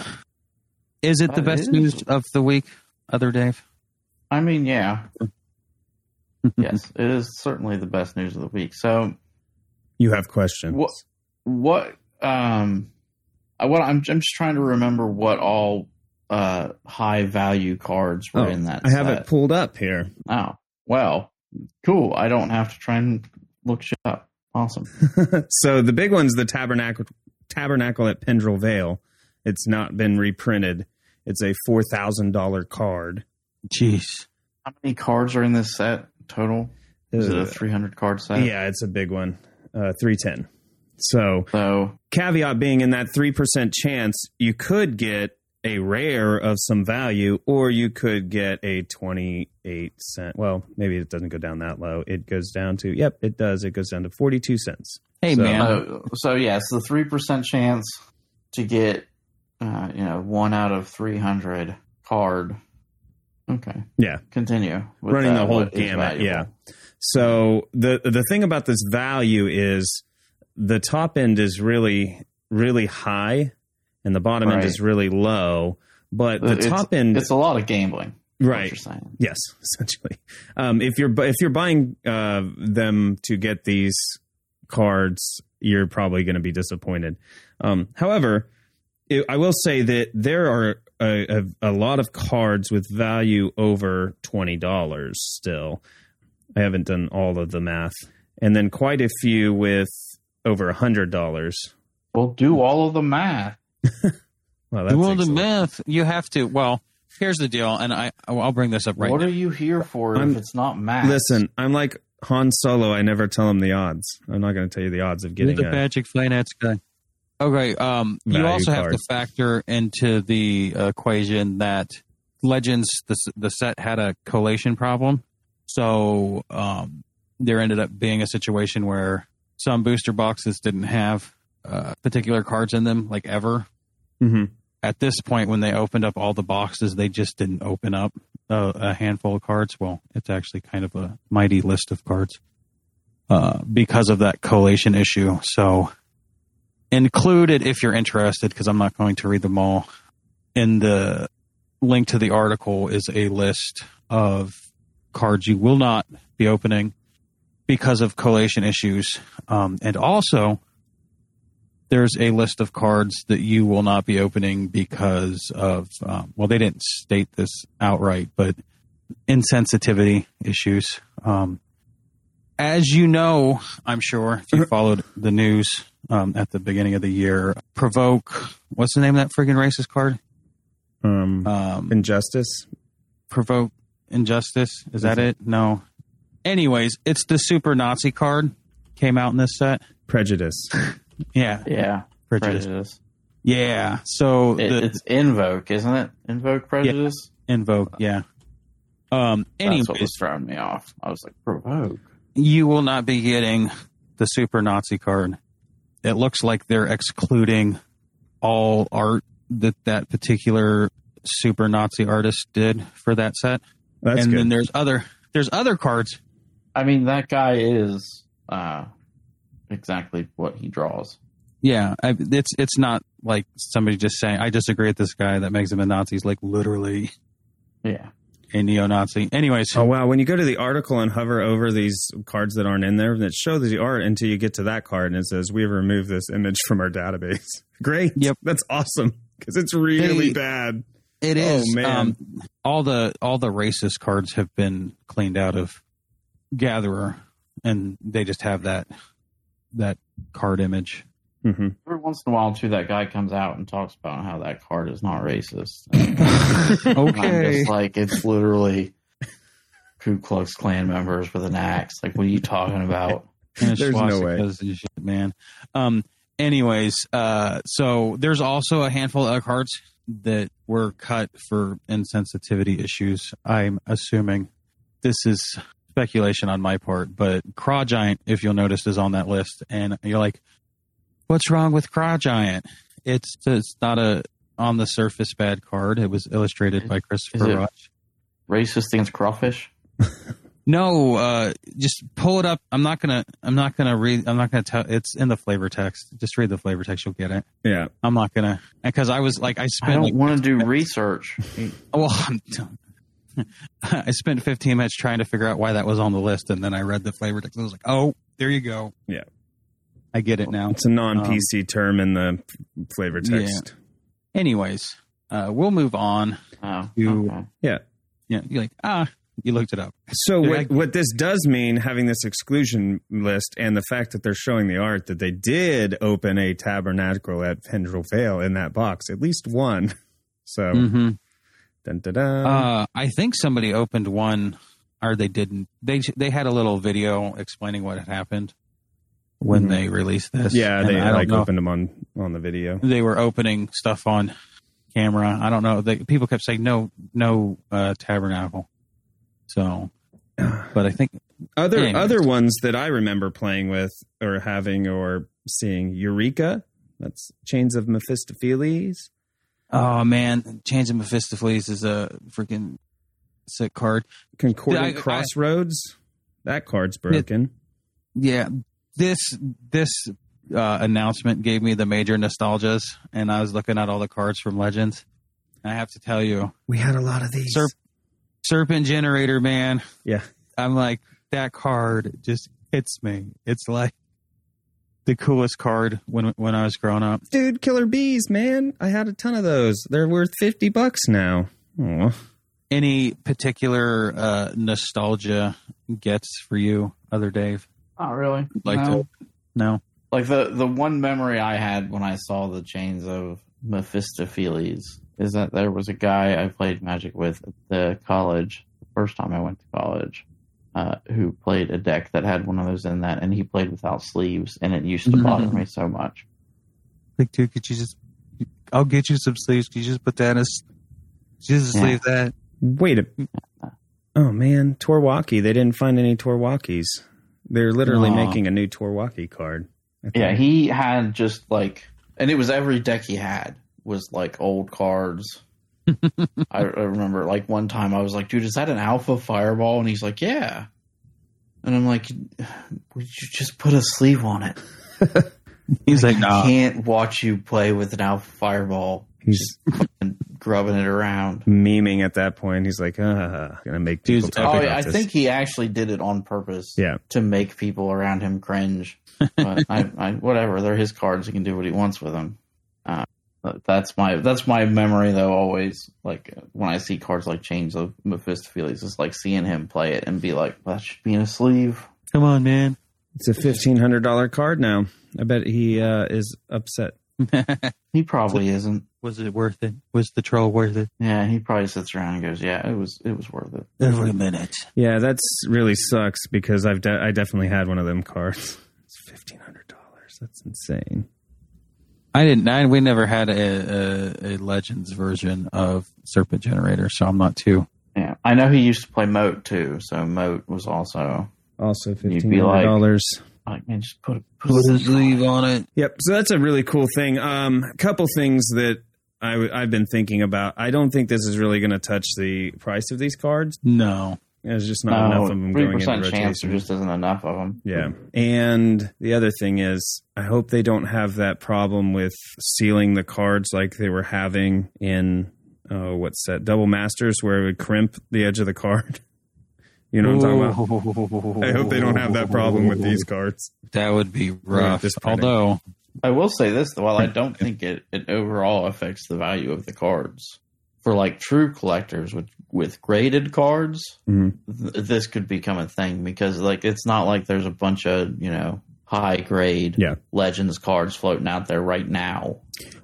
Is it the That best is. news of the week, other Dave? I mean, yeah. [laughs] yes, it is certainly the best news of the week. So, You have questions. what, what, um, I- what I'm, I'm just trying to remember what all, uh, high value cards were Oh, in that. I have set. it pulled up here. Oh, well, cool. I don't have to try and look shit up. Awesome. [laughs] so the big one's the tabernacle tabernacle at Pendrell Vale. It's not been reprinted. It's a four thousand dollar card. Jeez. How many cards are in this set total? Is it a Uh, 300 card set? yeah, it's a big one. Uh, three ten. So So, caveat being in that 3% chance, you could get a rare of some value, or you could get a 28 cent. Well, maybe it doesn't go down that low. It goes down to, yep, it does. It goes down to 42 cents. Hey So- man, uh, so yes, the 3% chance to get, uh, you know, one out of 300 card. Okay. Yeah. Continue. with Running that, the whole gamut. Yeah. So the, the thing about this value is the top end is really, really high and the bottom end is really low. But the It's- top end, It's a lot of gambling. right? Yes, [laughs] essentially. Um, if you're if you're buying uh, them to get these cards, you're probably going to be disappointed. Um, however, I will say that there are a, a, a lot of cards with value over twenty dollars. Still, I haven't done all of the math, and then quite a few with over a hundred dollars. Well, do all of the math. [laughs] Well, that's well, the excellent. math you have to. Well, here's the deal, and I I'll bring this up right now. what now. are you here for I'm- if it's not math? Listen, I'm like Han Solo. I never tell him the odds. I'm not going to tell you the odds of You're getting the a magic finance guy. Okay. Um, you also have to factor into the equation that Legends the the set had a collation problem, so um, there ended up being a situation where some booster boxes didn't have uh, particular cards in them, like ever. hmm At this point, when they opened up all the boxes, they just didn't open up a, a handful of cards. Well, it's actually kind of a mighty list of cards uh, because of that collation issue. So included if you're interested, because I'm not going to read them all. In the link to the article is a list of cards you will not be opening because of collation issues, um, and also there's a list of cards that you will not be opening because of um, well, they didn't state this outright, but insensitivity issues. Um, as you know, I'm sure if you followed the news um, at the beginning of the year, provoke. What's the name of that friggin' racist card? Um, Um, injustice. provoke injustice. Is that it? No. Anyways, it's the super Nazi card came out in this set. Prejudice. [laughs] Yeah, Yeah. prejudice. Prejudice. Yeah. So It, the it's invoke, isn't it? Invoke prejudice. invoke. Yeah. Um. That's what Anyways, was throwing me off. I was like, provoke. You will not be getting the super Nazi card. It looks like they're excluding all art that that particular super Nazi artist did for that set. That's and good. then there's other there's other cards. I mean, that guy is uh, exactly what he draws. Yeah, I, it's it's not like somebody just saying I disagree with this guy that makes him a Nazi. He's like literally. Yeah. A neo-Nazi. Anyways, Oh wow! When you go to the article and hover over these cards that aren't in there, and it shows the art until you get to that card, and it says we have removed this image from our database. [laughs] Great. Yep. That's awesome because it's really They- bad. It Oh, is. man. Um, all the all the racist cards have been cleaned out of Gatherer, and they just have that that card image. Hmm Every once in a while, too, that guy comes out and talks about how that card is not racist. [laughs] I'm just like, it's literally Ku Klux Klan members with an axe. Like, what are you talking about? [laughs] There's no way. shit, man. Um. Anyways, uh, so there's also a handful of other cards that were cut for insensitivity issues. I'm assuming this is speculation on my part, but Craw Giant, if you'll notice, is on that list, and you're like, "What's wrong with Craw Giant?" It's it's not a on the surface bad card. It was illustrated by Christopher it- Rush. Racist against crawfish? [laughs] No, uh, just pull it up. I'm not gonna. I'm not gonna read. I'm not gonna tell. It's in the flavor text. Just read the flavor text. You'll get it. Yeah. I'm not gonna because I was like I spent. I don't like want to [laughs] do research. well [laughs] I'm- I spent 15 minutes trying to figure out why that was on the list, and then I read the flavor text. I was like, oh, there you go. Yeah. I get it now. It's a non-PC term in the flavor Yeah. text. Anyways, uh, we'll move on. Oh, You- okay. Yeah. Yeah, you're like ah, you looked it up. So what, I- what this does mean, having this exclusion list and the fact that they're showing the art that they did open a tabernacle at Pendrell Vale in that box, at least one. [laughs] So, Mm-hmm. dun, dun, dun. Uh, I think somebody opened one, or they didn't. They they had a little video explaining what had happened when Mhm. they released this. yeah, And they I like opened them on on the video. they were opening stuff on camera. I don't know. They, people kept saying no, no uh, tabernacle. So, but I think Other Anyways. other ones that I remember playing with or having or seeing Eureka. That's Chains of Mephistopheles. oh man, Chains of Mephistopheles is a freaking sick card. Concordant I- I- Crossroads. that card's broken. Yeah, this this uh, announcement gave me the major nostalgias, and I was looking at all the cards from Legends. I have to tell you, we had a lot of these. Serp- Serpent Generator, man. Yeah. I'm like that card just hits me. It's like the coolest card when when I was growing up. Dude, Killer Bees, man. I had a ton of those. They're worth 50 bucks now. Aw. Any particular uh, nostalgia gets for you, other Dave? Not really. Like no. to no. Like the the one memory I had when I saw the chains of Mephistopheles is that there was a guy I played Magic with at the college the first time I went to college, uh, who played a deck that had one of those in that, and he played without sleeves, and it used to Mhm. bother me so much. Like, dude, could you just? I'll get you some sleeves. Could you just put that in as? Just Yeah. sleeve that. Wait a. Oh, man. Tor Wauki. They didn't find any Tor Waukis. They're literally Aw. making a new Tor Wauki card. Yeah, he had just like, and it was every deck he had was like old cards. [laughs] I, I remember like one time I was like, dude, is that an alpha fireball? And he's like, yeah. And I'm like, would you just put a sleeve on it? [laughs] He's like, I nah. can't watch you play with an alpha fireball He's and grubbing it around. memeing at that point. He's like, ah, gonna make people Dude's talk Oh, about yeah, I this. think he actually did it on purpose. Yeah. To make people around him cringe. But [laughs] I, I, whatever, they're his cards. He can do what he wants with them. Uh, that's my that's my memory though. Always like when I see cards like Chains of Mephistopheles, it's like seeing him play it and be like, that should be in a sleeve. Come on, man. It's a $1,500 card now. I bet he uh, is upset. [laughs] He probably isn't. Was it worth it? Was the troll worth it? Yeah, he probably sits around and goes, "Yeah, it was it was worth it." Every minute. Yeah, that's really sucks because I've de- I definitely had one of them cards. It's fifteen hundred dollars. That's insane. I didn't. I, we never had a, a, a Legends version of Serpent Generator, so I'm not too. Yeah, I know he used to play Moat too, so Moat was also Also fifteen hundred dollars. like, man, just put a, put a sleeve on it. Yep. So that's a really cool thing. Um, a couple things that I w- I've been thinking about. I don't think this is really going to touch the price of these cards. No. There's just not oh, enough of them going into percent chance there rotation. just isn't enough of them. Yeah. And the other thing is, I hope they don't have that problem with sealing the cards like they were having in oh, what's that? Double masters where it would crimp the edge of the card. [laughs] You know what I'm talking about? I hope they don't have that problem with these cards. That would be rough. this. Although, I will say this, while I don't think it, it overall affects the value of the cards, for like true collectors with, with graded cards, Mhm. th- this could become a thing because like it's not like there's a bunch of, you know, high grade Yeah. legends cards floating out there right now.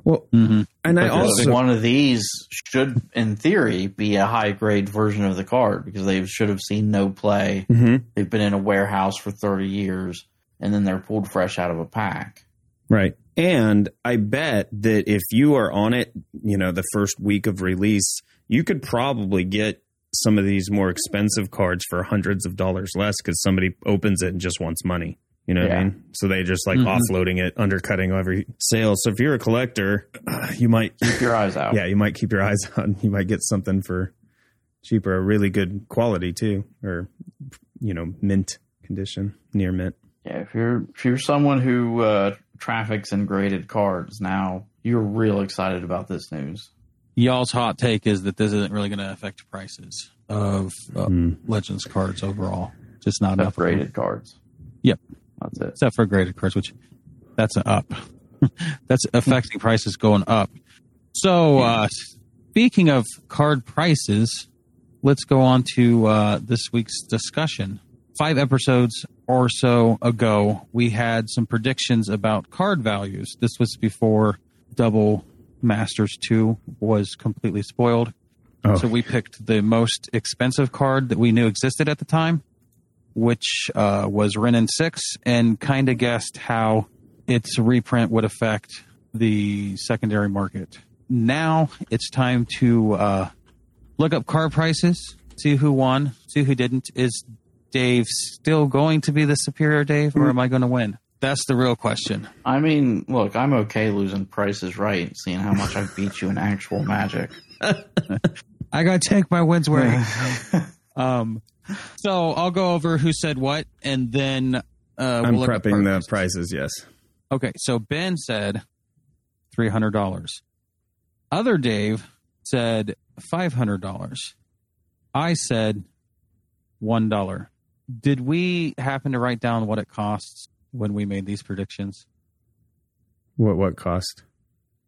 Well, Mhm. and I also one of these should, in theory, be a high grade version of the card because they should have seen no play. Mhm. They've been in a warehouse for 30 years and then they're pulled fresh out of a pack. Right. And I bet that if you are on it, you know, the first week of release, you could probably get some of these more expensive cards for hundreds of dollars less because somebody opens it and just wants money. You know what I mean? So they just like Mhm. offloading it, undercutting every sale. So if you're a collector, uh, [clears throat] you might, Keep your eyes out. yeah, you might keep your eyes [laughs] on. You might get something for cheaper, a really good quality too, or you know, mint condition, near mint. Yeah, if you're if you're someone who uh, traffics in graded cards now, you're real excited about this news. y'all's hot take is that this isn't really going to affect prices of uh, Mm. Legends cards overall. Just not enough. Except graded cards. Yep. That's it. Except for graded cards, which that's an up. [laughs] that's affecting prices going up. So, uh, speaking of card prices, let's go on to uh, this week's discussion. Five episodes or so ago, we had some predictions about card values. This was before Double Masters 2 was completely spoiled. Oh. So we picked the most expensive card that we knew existed at the time, which uh, was Wrenn and Six, and kind of guessed how its reprint would affect the secondary market. Now it's time to uh, look up card prices, see who won, see who didn't. Is Dave still going to be the superior Dave, or am I going to win? That's the real question. I mean, look, I'm okay losing prices right, seeing how much I beat you in actual magic. [laughs] I got to take my wins where I [laughs] Um, so I'll go over who said what, and then uh, I'm we'll look at prepping the purpose. prices. Yes. Okay, so Ben said three hundred dollars. Other Dave said five hundred dollars. I said one dollar. Did we happen to write down what it costs when we made these predictions? What what cost?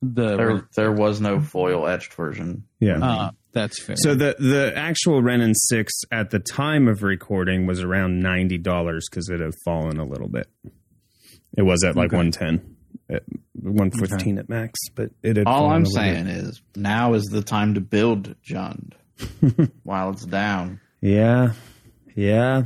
The There, there was no foil etched version. Yeah. uh, that's fair. so the the actual Wrenn and Six at the time of recording was around ninety dollars because it had fallen a little bit. It was at like Okay. one ten, one fifteen at max, but it had. All fallen I'm a little bit. saying is now is the time to build Jund [laughs] while it's down. Yeah, yeah.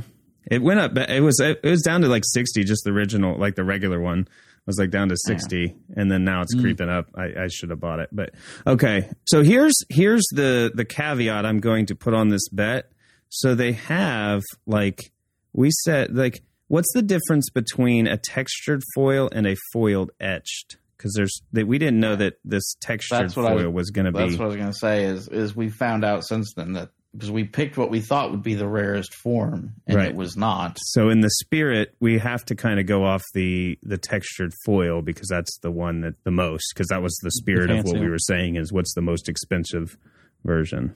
It went up. It was it was down to like sixty, just the original, like the regular one was like down to sixty, and then now it's mm. creeping up. I, I should have bought it, but okay. So here's here's the the caveat I'm going to put on this bet. So they have like we said like what's the difference between a textured foil and a foiled etched? Because there's that we didn't know that this textured I foil was- was going to be. That's what I was going to say. Is is we found out since then that because we picked what we thought would be the rarest form, and Right. it was not. So in the spirit, we have to kind of go off the the textured foil because that's the one that the most because that was the spirit of what we were saying is what's the most expensive version.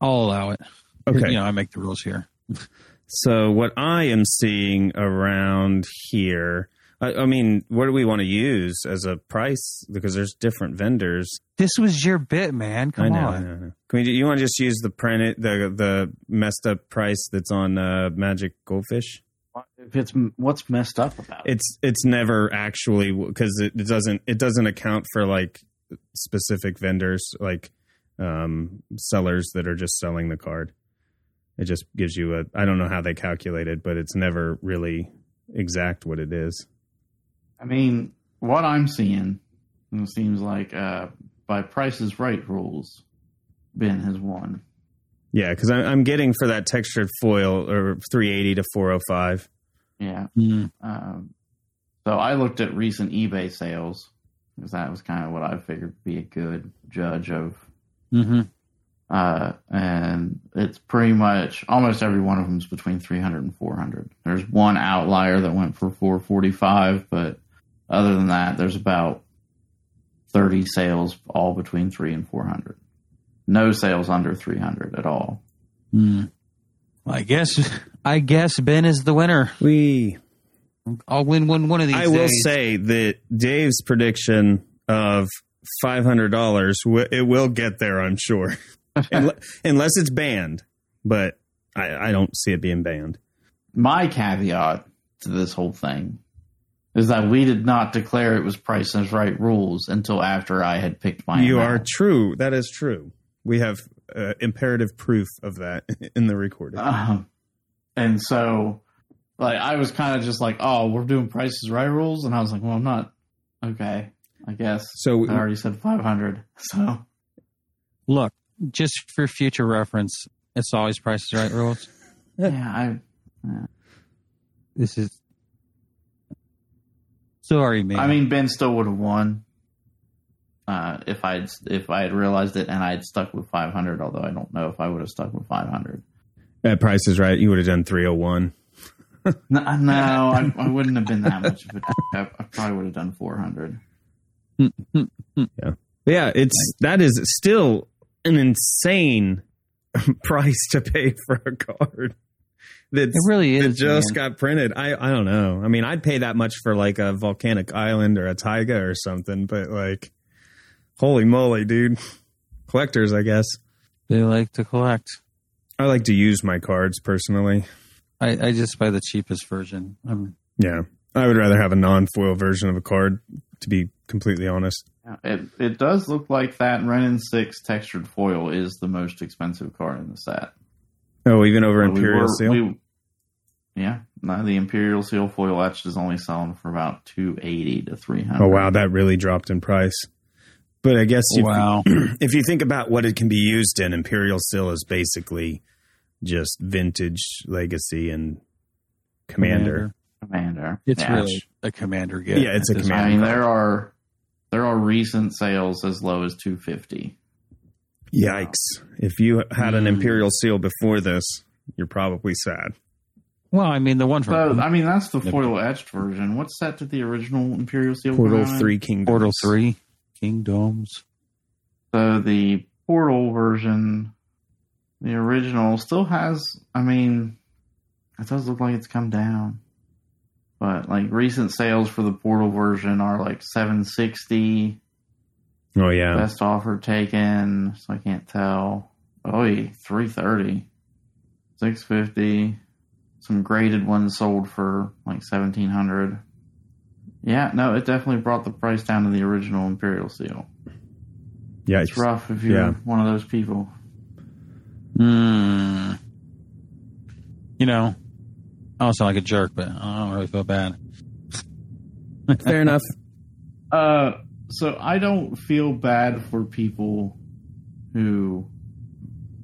I'll allow it. Okay. You know, I make the rules here. So what I am seeing around here, I, I mean, what do we want to use as a price? Because there's different vendors. This was your bit, man. Come I know, on. I know, I know. Can we? You want to just use the print the the messed up price that's on uh, Magic Goldfish? If it's what's messed up about it? it's it's never actually because it, it doesn't it doesn't account for like specific vendors like um sellers that are just selling the card it just gives you a i don't know how they calculate it but it's never really exact what it is I mean, what I'm seeing it seems like uh, by Price is Right rules, Ben has won. yeah because i'm getting for that textured foil or 380 to 405 Yeah. Mm. Um, so I looked at recent eBay sales because that was kind of what I figured would be a good judge of. hmm Uh, and it's pretty much almost every one of them is between 300 and 400. There's one outlier that went for 445, but other than that, there's about 30 sales all between three and 400. no sales under 300 at all. Hmm. I guess I guess Ben is the winner. We I'll win one one of these. I will say that Dave's prediction of five hundred dollars, it will get there, I'm sure, [laughs] unless it's banned. But I, I don't see it being banned. My caveat to this whole thing is that we did not declare it was Price is Right rules until after I had picked my you amount. are true. That is true. We have uh, imperative proof of that [laughs] in the recording. Um, and so, like, I was kind of just like, oh, we're doing prices right rules. And I was like, well, I'm not. Okay, I guess. So I already said 500. So, Look, just for future reference, it's always prices right rules. [laughs] yeah, I. This is sorry, man. I mean, Ben still would have won. Uh, if I'd if I had realized it and I had stuck with 500, although I don't know if I would have stuck with 500. That price is right. You would have done three hundred one. [laughs] No, no I, I wouldn't have been that much of a. I, I probably would have done 400. [laughs] Yeah, it's that is still an insane [laughs] price to pay for a card. That's, it really that is. just man. got printed. I I don't know. I mean, I'd pay that much for like a volcanic island or a taiga or something, but like, holy moly, dude! Collectors, I guess. they like to collect. I like to use my cards personally. I, I just buy the cheapest version. I'm Yeah, I would rather have a non-foil version of a card. To be completely honest, It it does look like that Wrenn and Six textured foil is the most expensive card in the set. Oh, even over But we Imperial were- Seal. we- yeah, no, the Imperial Seal foil etched is only selling for about two eighty to three hundred. oh wow, that really dropped in price. But I guess if, wow. [clears throat] if you think about what it can be used in, Imperial Seal is basically just vintage legacy and commander. Commander. It's Yeah. really a commander gift. Yeah, it's a commander. I mean, there are there are recent sales as low as two fifty. Yikes! If you had an Mm. Imperial Seal before this, you're probably sad. Well, I mean, the one So from I mean, that's the foil etched version. What set did the original Imperial Seal? Portal come? Three Kingdoms. Portal Three Kingdoms. So the Portal version, the original, still has. I mean, it does look like it's come down, but like recent sales for the Portal version are like seven sixty. Oh yeah, Best offer taken, so I can't tell. Oh, 330, 650. Some graded ones sold for like 1700. Yeah, no, it definitely brought the price down to the original Imperial Seal. yeah. It's rough if you're Yeah. one of those people. Hmm. You know, I don't sound like a jerk, but I don't really feel bad. Fair enough. Uh, so I don't feel bad for people who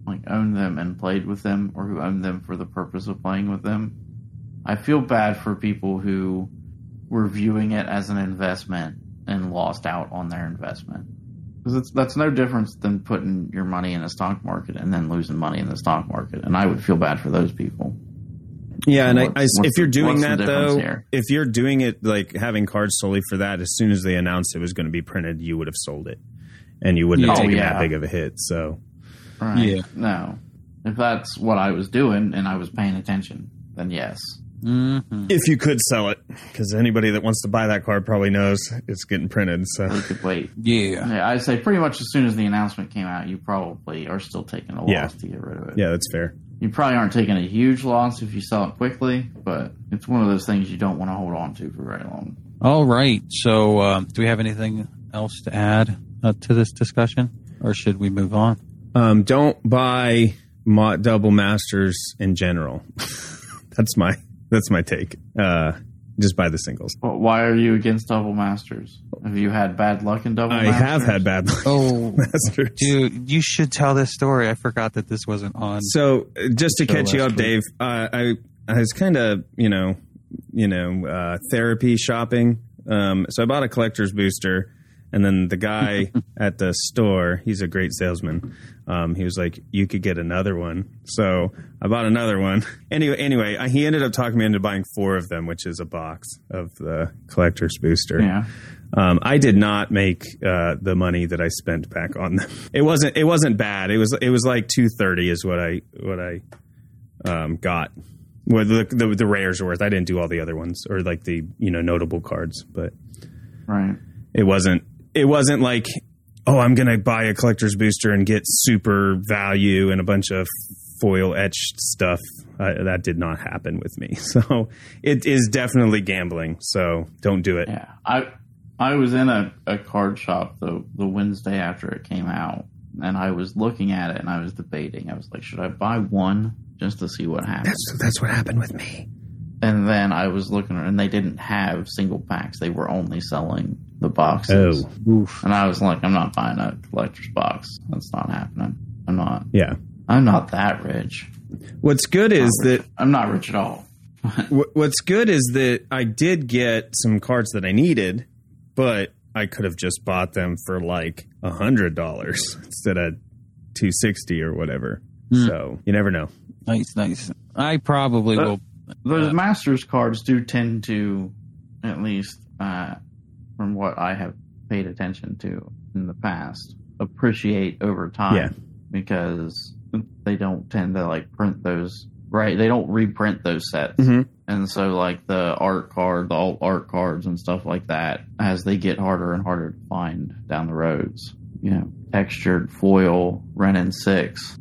like own them and played with them, or who own them for the purpose of playing with them. I feel bad for people who were viewing it as an investment and lost out on their investment. Because that's no difference than putting your money in a stock market and then losing money in the stock market. And I would feel bad for those people. Yeah, and I, I, if you're doing that though, here? if you're doing it like having cards solely for that, as soon as they announced it was going to be printed, you would have sold it, and you wouldn't have Oh, yeah. that big of a hit. So Right? Yeah. No. If that's what I was doing and I was paying attention, then yes. Mm-hmm. if you could sell it, because anybody that wants to buy that card probably knows it's getting printed. So We could wait. Yeah. Yeah, I'd say pretty much as soon as the announcement came out, you probably are still taking a loss Yeah. to get rid of it. yeah, that's fair. You probably aren't taking a huge loss if you sell it quickly, but it's one of those things you don't want to hold on to for very long. All right. So, um, do we have anything else to add uh, to this discussion, or should we move on? Um, don't buy mo- double masters in general. [laughs] that's my that's my take. Uh, just buy the singles. But why are you against double masters? Have you had bad luck in double I masters? have had bad luck Oh, masters. dude, you should tell this story. I forgot that this wasn't on. So uh, just to catch you up, week. Dave, uh, I I was kind of you know you know uh, therapy shopping. Um, so I bought a collector's booster, and then the guy [laughs] at the store, he's a great salesman. Um, he was like, "You could get another one," so I bought another one. [laughs] Anyway, anyway, I- he ended up talking me into buying four of them, which is a box of the collector's booster. Yeah. Um, I did not make uh, the money that I spent back on them. [laughs] It wasn't. It wasn't bad. It was. It was like two thirty is what I what I um, got. What the, the the rares are worth. I didn't do all the other ones or like the you know notable cards, but Right. it wasn't. It wasn't like oh I'm gonna buy a collector's booster and get super value and a bunch of foil etched stuff. Uh, that did not happen with me. [laughs] So it is definitely gambling. So don't do it. Yeah. I I was in a, a card shop the the Wednesday after it came out and I was looking at it and I was debating. I was like, should I buy one just to see what happens? That's that's what happened with me. And then I was looking and they didn't have single packs. They were only selling the boxes. Oh. And I was like, I'm not buying a collector's box. That's not happening. I'm not. Yeah. I'm not that rich. What's good is that I'm not rich at all. [laughs] what's good is that I did get some cards that I needed, but I could have just bought them for like a hundred dollars [laughs] instead of two sixty or whatever. Hmm. So you never know. Nice, nice. I probably But- will. Those Masters cards do tend to, at least uh, from what I have paid attention to in the past, appreciate over time Yeah. because they don't tend to like print those right. They don't reprint those sets, Mhm. and so like the art card, the alt art cards, and stuff like that, as they get harder and harder to find down the roads, you know, textured foil Wrenn and Six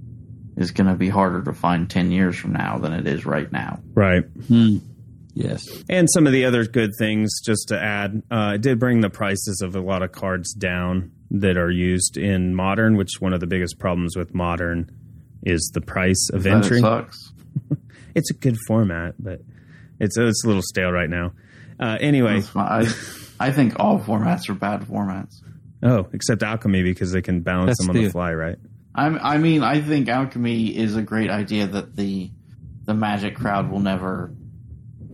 is going to be harder to find 10 years from now than it is right now. Right. Hmm. Yes. And some of the other good things, just to add, uh, it did bring the prices of a lot of cards down that are used in modern. Which one of the biggest problems with modern is the price of That entry. sucks. [laughs] It's a good format, but it's it's a little stale right now. Uh, anyway, That's. I, I think all formats are bad formats. oh, except alchemy because they can balance That's them on the the- fly, right? I'm, I mean, I think alchemy is a great idea that the the magic crowd will never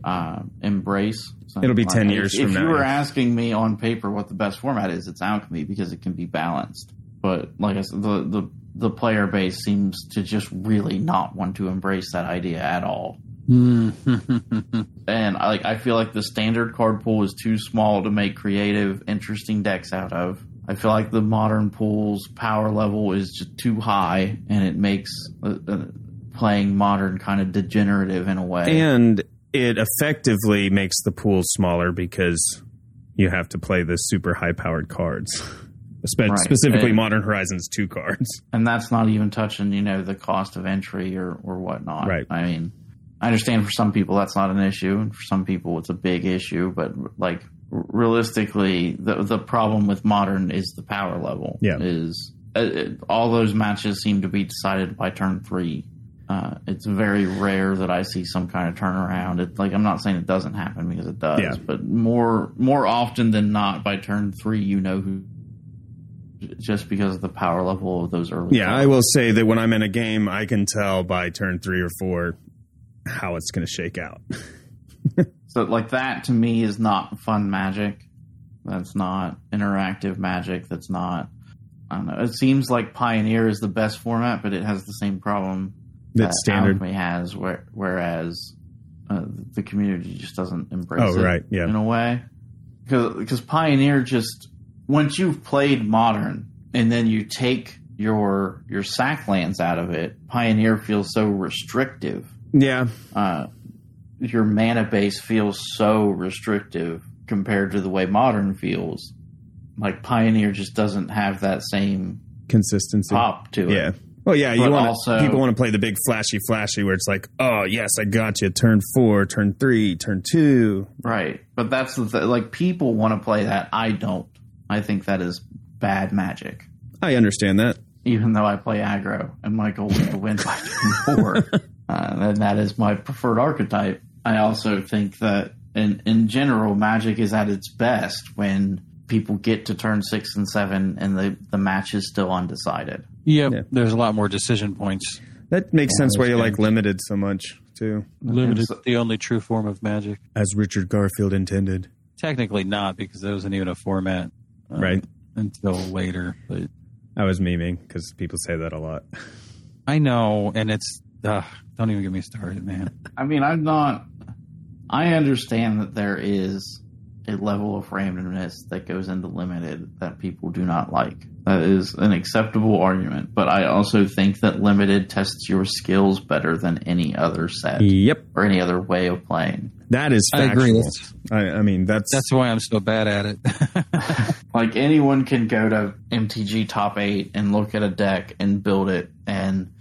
uh, embrace. It'll be 10 if- years if, from you now, were asking me on paper what the best format is, it's alchemy because it can be balanced. But like I said, the the the player base seems to just really not want to embrace that idea at all. Hmm. [laughs] and I like I feel like the standard card pool is too small to make creative, interesting decks out of. I feel like the modern pool's power level is just too high, and it makes uh, uh, playing modern kind of degenerative in a way. And it effectively makes the pool smaller because you have to play the super high powered cards. Spe- Right. Specifically, And- Modern Horizons 2 cards. and that's not even touching you know the cost of entry or or whatnot. Right. I mean, I understand for some people that's not an issue, and for some people it's a big issue. But like realistically, the the problem with modern is the power level. Yeah. is uh, it, all those matches seem to be decided by turn three. Uh, it's very rare that I see some kind of turnaround. It, like I'm not saying it doesn't happen because it does, Yeah. but more more often than not, by turn three, you know who. Just because of the power level of those early. Yeah, cards. I will say that when I'm in a game, I can tell by turn three or four how it's going to shake out. [laughs] So like that to me is not fun magic. That's not interactive magic. That's not. I don't know. It seems like Pioneer is the best format, but it has the same problem That's that standard. Alchemy has, where, whereas uh, the community just doesn't embrace Oh, it right, yeah. in a way. Because Pioneer just once you've played Modern and then you take your your sack lands out of it, Pioneer feels so restrictive Yeah, uh, your mana base feels so restrictive compared to the way modern feels. Like Pioneer just doesn't have that same consistency. pop to it. Yeah. Well, yeah, you want also- people want to play the big flashy, flashy, where it's like, oh yes, I got you. Turn four, turn three, turn two. Right. But that's the th- like people want to play that. I don't. I think that is bad magic. I understand that. Even though I play aggro and my goal is to win by turn [laughs] four, [laughs] uh, and that is my preferred archetype. I also think that in in general, magic is at its best when people get to turn six and seven and the the match is still undecided. Yep, Yeah. there's a lot more decision points. That makes sense why you that's like limited so much too, Limited, It's- the only true form of magic. as Richard Garfield intended. Technically not, because there wasn't even a format uh, Right. until later. But I was memeing because people say that a lot. I know, and it's uh, don't even get me started, man. I mean, I'm not. I understand that there is a level of randomness that goes into limited that people do not like. That is an acceptable argument, but I also think that limited tests your skills better than any other set Yep, or any other way of playing. that is I agree. factual. That's, I, I mean, that's, that's why I'm so bad at it. [laughs] Like anyone can go to MTG Top 8 and look at a deck and build it and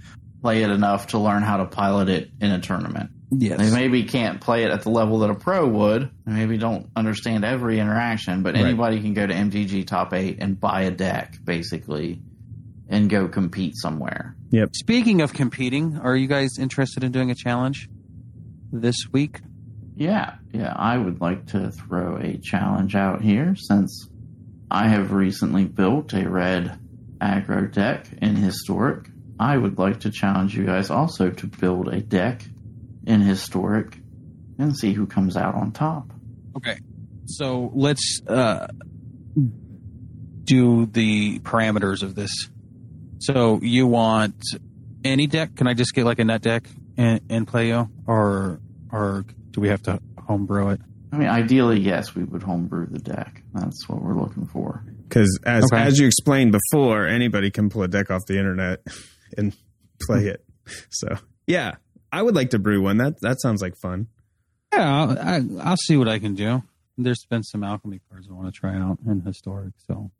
play it enough to learn how to pilot it in a tournament. They maybe can't play it at the level that a pro would. They maybe don't understand every interaction, but Right. anybody can go to MTG Top 8 and buy a deck, basically, and go compete somewhere. yep. Speaking of competing, are you guys interested in doing a challenge this week? Yeah, yeah, I would like to throw a challenge out here since I have recently built a red aggro deck in Historic. I would like to challenge you guys also to build a deck in Historic and see who comes out on top. Okay. So let's uh, do the parameters of this. So you want any deck? Can I just get like a net deck and, and play you, or or do we have to homebrew it? I mean, ideally, yes, we would homebrew the deck. That's what we're looking for. Because as Okay. as you explained before, anybody can pull a deck off the internet [laughs] and play it. So yeah, I would like to brew one. That that sounds like fun. Yeah, I'll, I, I'll see what I can do. There's been some alchemy cards I want to try out in historic, so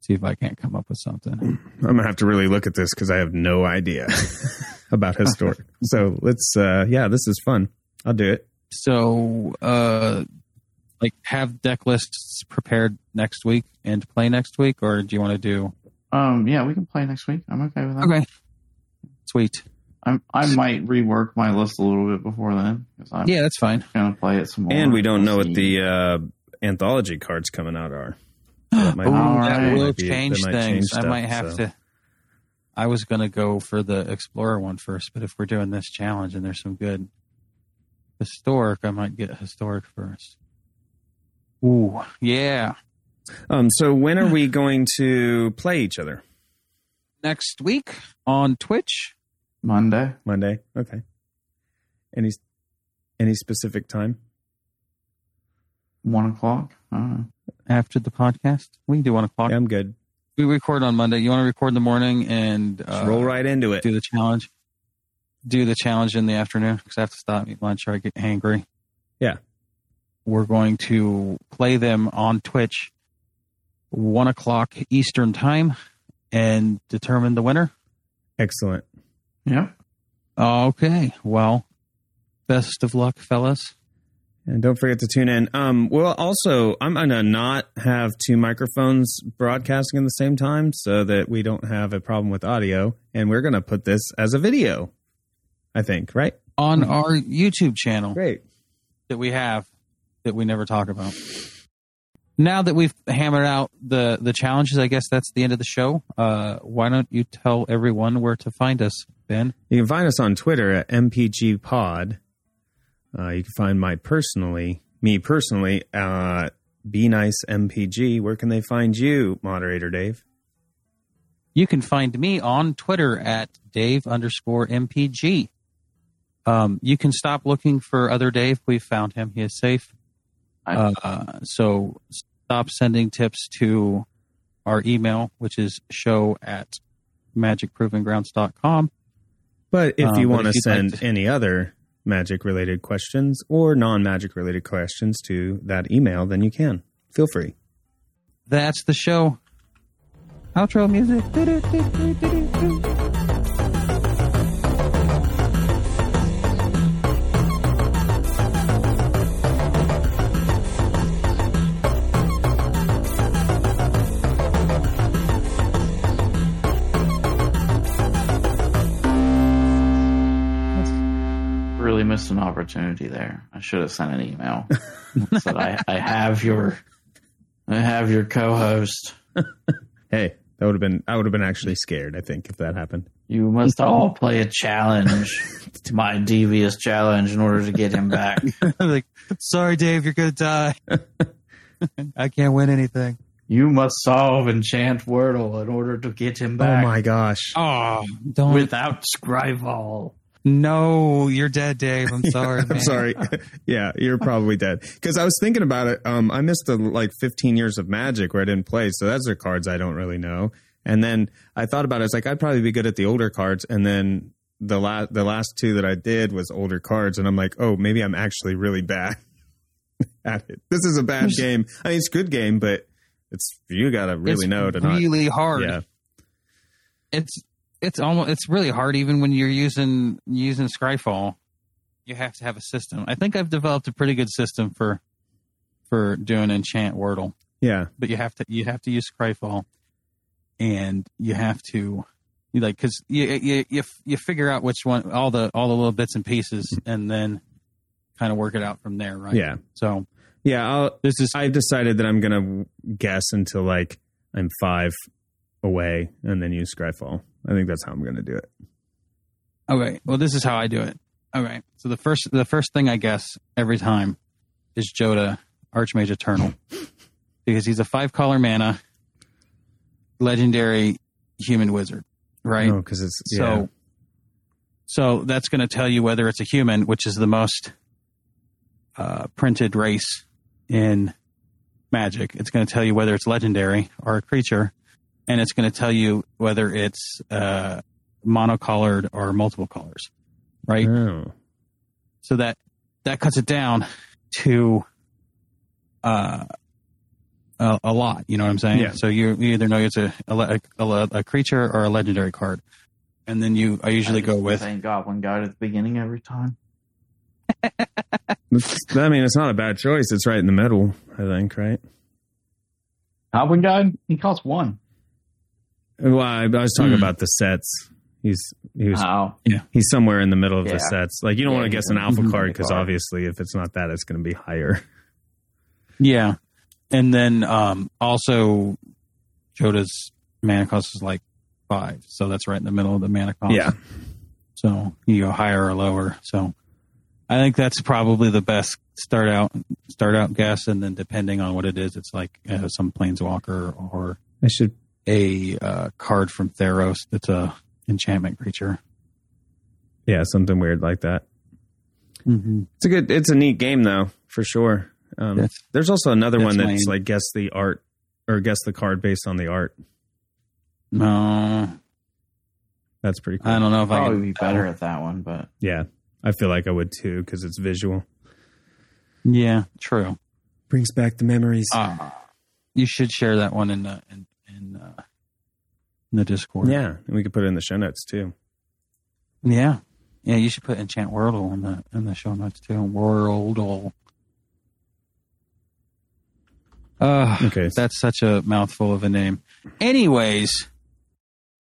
see if I can't come up with something. I'm gonna have to really look at this because I have no idea [laughs] about historic. [laughs] so let's uh yeah, this is fun. I'll do it. So, uh, like, have deck lists prepared next week and play next week, or do you want to do? Um, yeah, we can play next week. I'm okay with that. Okay, sweet. I'm, I might rework my list a little bit before then because I'm Yeah, that's fine. going to play it some more. And we don't know what the uh anthology cards coming out are. [gasps] That might Ooh, that right. will might be- change that might things. change I might have so. to. I was gonna go for the explorer one first, but if we're doing this challenge and there's some good historic, I might get historic first. Ooh, yeah. Um so when are we going to play each other? Next week on Twitch. Monday. Monday? Okay. Any any specific time? One o'clock. I after the podcast. We can do one o'clock. Yeah, I'm good. We record on Monday. You want to record in the morning and uh, Just roll right into it. do the challenge? Do the challenge in the afternoon because I have to stop eat lunch or I get hangry. Yeah. We're going to play them on Twitch, one o'clock Eastern time, and determine the winner. Excellent. Yep. Okay. Well, best of luck, fellas. And don't forget to tune in. Um, well, also, I'm going to not have two microphones broadcasting at the same time so that we don't have a problem with audio. And we're going to put this as a video, I think, right? On our YouTube channel. Great. that we have that we never talk about. Now that we've hammered out the the challenges, I guess that's the end of the show. Uh, why don't you tell everyone where to find us, Ben? You can find us on Twitter at MPG Pod. Uh, you can find my personally, me personally, uh, Be Nice MPG. Where can they find you, moderator Dave? You can find me on Twitter at Dave underscore MPG. Um, you can stop looking for other Dave. We've found him. He is safe. Uh, so stop sending tips to our email, which is show at magicprovinggrounds.com. But if Um, you want to you'd like send to- any other magic related questions or non magic related questions to that email, then you can. Feel free. That's the show. Outro music. Opportunity there. I should have sent an email. [laughs] Said I, I have your, I have your co-host. Hey, that would have been I would have been actually scared, I think, if that happened. You must all play a challenge, to [laughs] my devious challenge, in order to get him back. [laughs] like, sorry, Dave, you're gonna die. I can't win anything. You must solve enchant Wordle in order to get him oh back Oh my gosh. Oh, don't. without Scryfall. No, you're dead, Dave. I'm sorry. [laughs] I'm man. sorry. [laughs] yeah, you're probably dead. Because I was thinking about it. Um, I missed the like 15 years of Magic where I didn't play, so those are cards I don't really know. And then I thought about it. It's like I'd probably be good at the older cards, and then the last the last two that I did was older cards, and I'm like, oh, maybe I'm actually really bad [laughs] at it. This is a bad game. I mean, it's a good game, but it's you got to really it's know to not. really hard. Yeah, It's it's almost it's really hard even when you're using using Scryfall. You have to have a system. I think I've developed a pretty good system for for doing enchant Wordle. yeah, but you have to you have to use Scryfall, and you have to you like because you, you you you figure out which one all the all the little bits and pieces, and then kind of work it out from there, right? yeah, So yeah. I'll, this is I've decided that I'm gonna guess until like I'm five away, and then use Scryfall. I think that's how I'm gonna do it. okay. Well, this is how I do it. Okay. So the first the first thing I guess every time is Jodah Archmage Eternal [laughs] because he's a five color mana legendary human wizard, right? Oh, because it's So, yeah. so that's going to tell you whether it's a human, which is the most uh, printed race in Magic. It's going to tell you whether it's legendary or a creature, and it's going to tell you whether it's uh, monocolored or multiple colors, right? Oh. So that that cuts it down to uh, a, a lot. You know what I'm saying? Yeah. So you, you either know it's a a, a a creature or a legendary card, and then you I usually go with Thank Goblin Guide at the beginning every time. [laughs] I mean, it's not a bad choice. It's right in the middle, I think, right? Goblin Guide? He costs one. Well, I, I was talking Hmm. about the sets. He's he was Oh. he's somewhere in the middle of the sets. Like you don't Yeah, want to guess an a- alpha mhm. card because obviously, if it's not that, it's going to be higher. yeah, and then um, also Jodah's mana cost is like five, so that's right in the middle of the mana cost. Yeah. So you go higher or lower. So I think that's probably the best start out start out guess, and then depending on what it is, it's like uh, some planeswalker or I should. A uh, card from Theros that's a enchantment creature. Yeah, something weird like that. Mm-hmm. It's a good. It's a neat game though, for sure. Um, That's- there's also another that's one that's lame. like guess the art or guess the card based on the art. No, That's pretty cool. I don't know if I Probably can be better at that one, but Yeah, I feel like I would too because it's visual. Yeah, true. Brings back the memories. Uh, you should share that one in the in in, uh, in the Discord. yeah, and we could put it in the show notes too. yeah, yeah. You should put Enchant Wordle in the in the show notes too. Wordle. Uh, Okay. that's such a mouthful of a name. Anyways,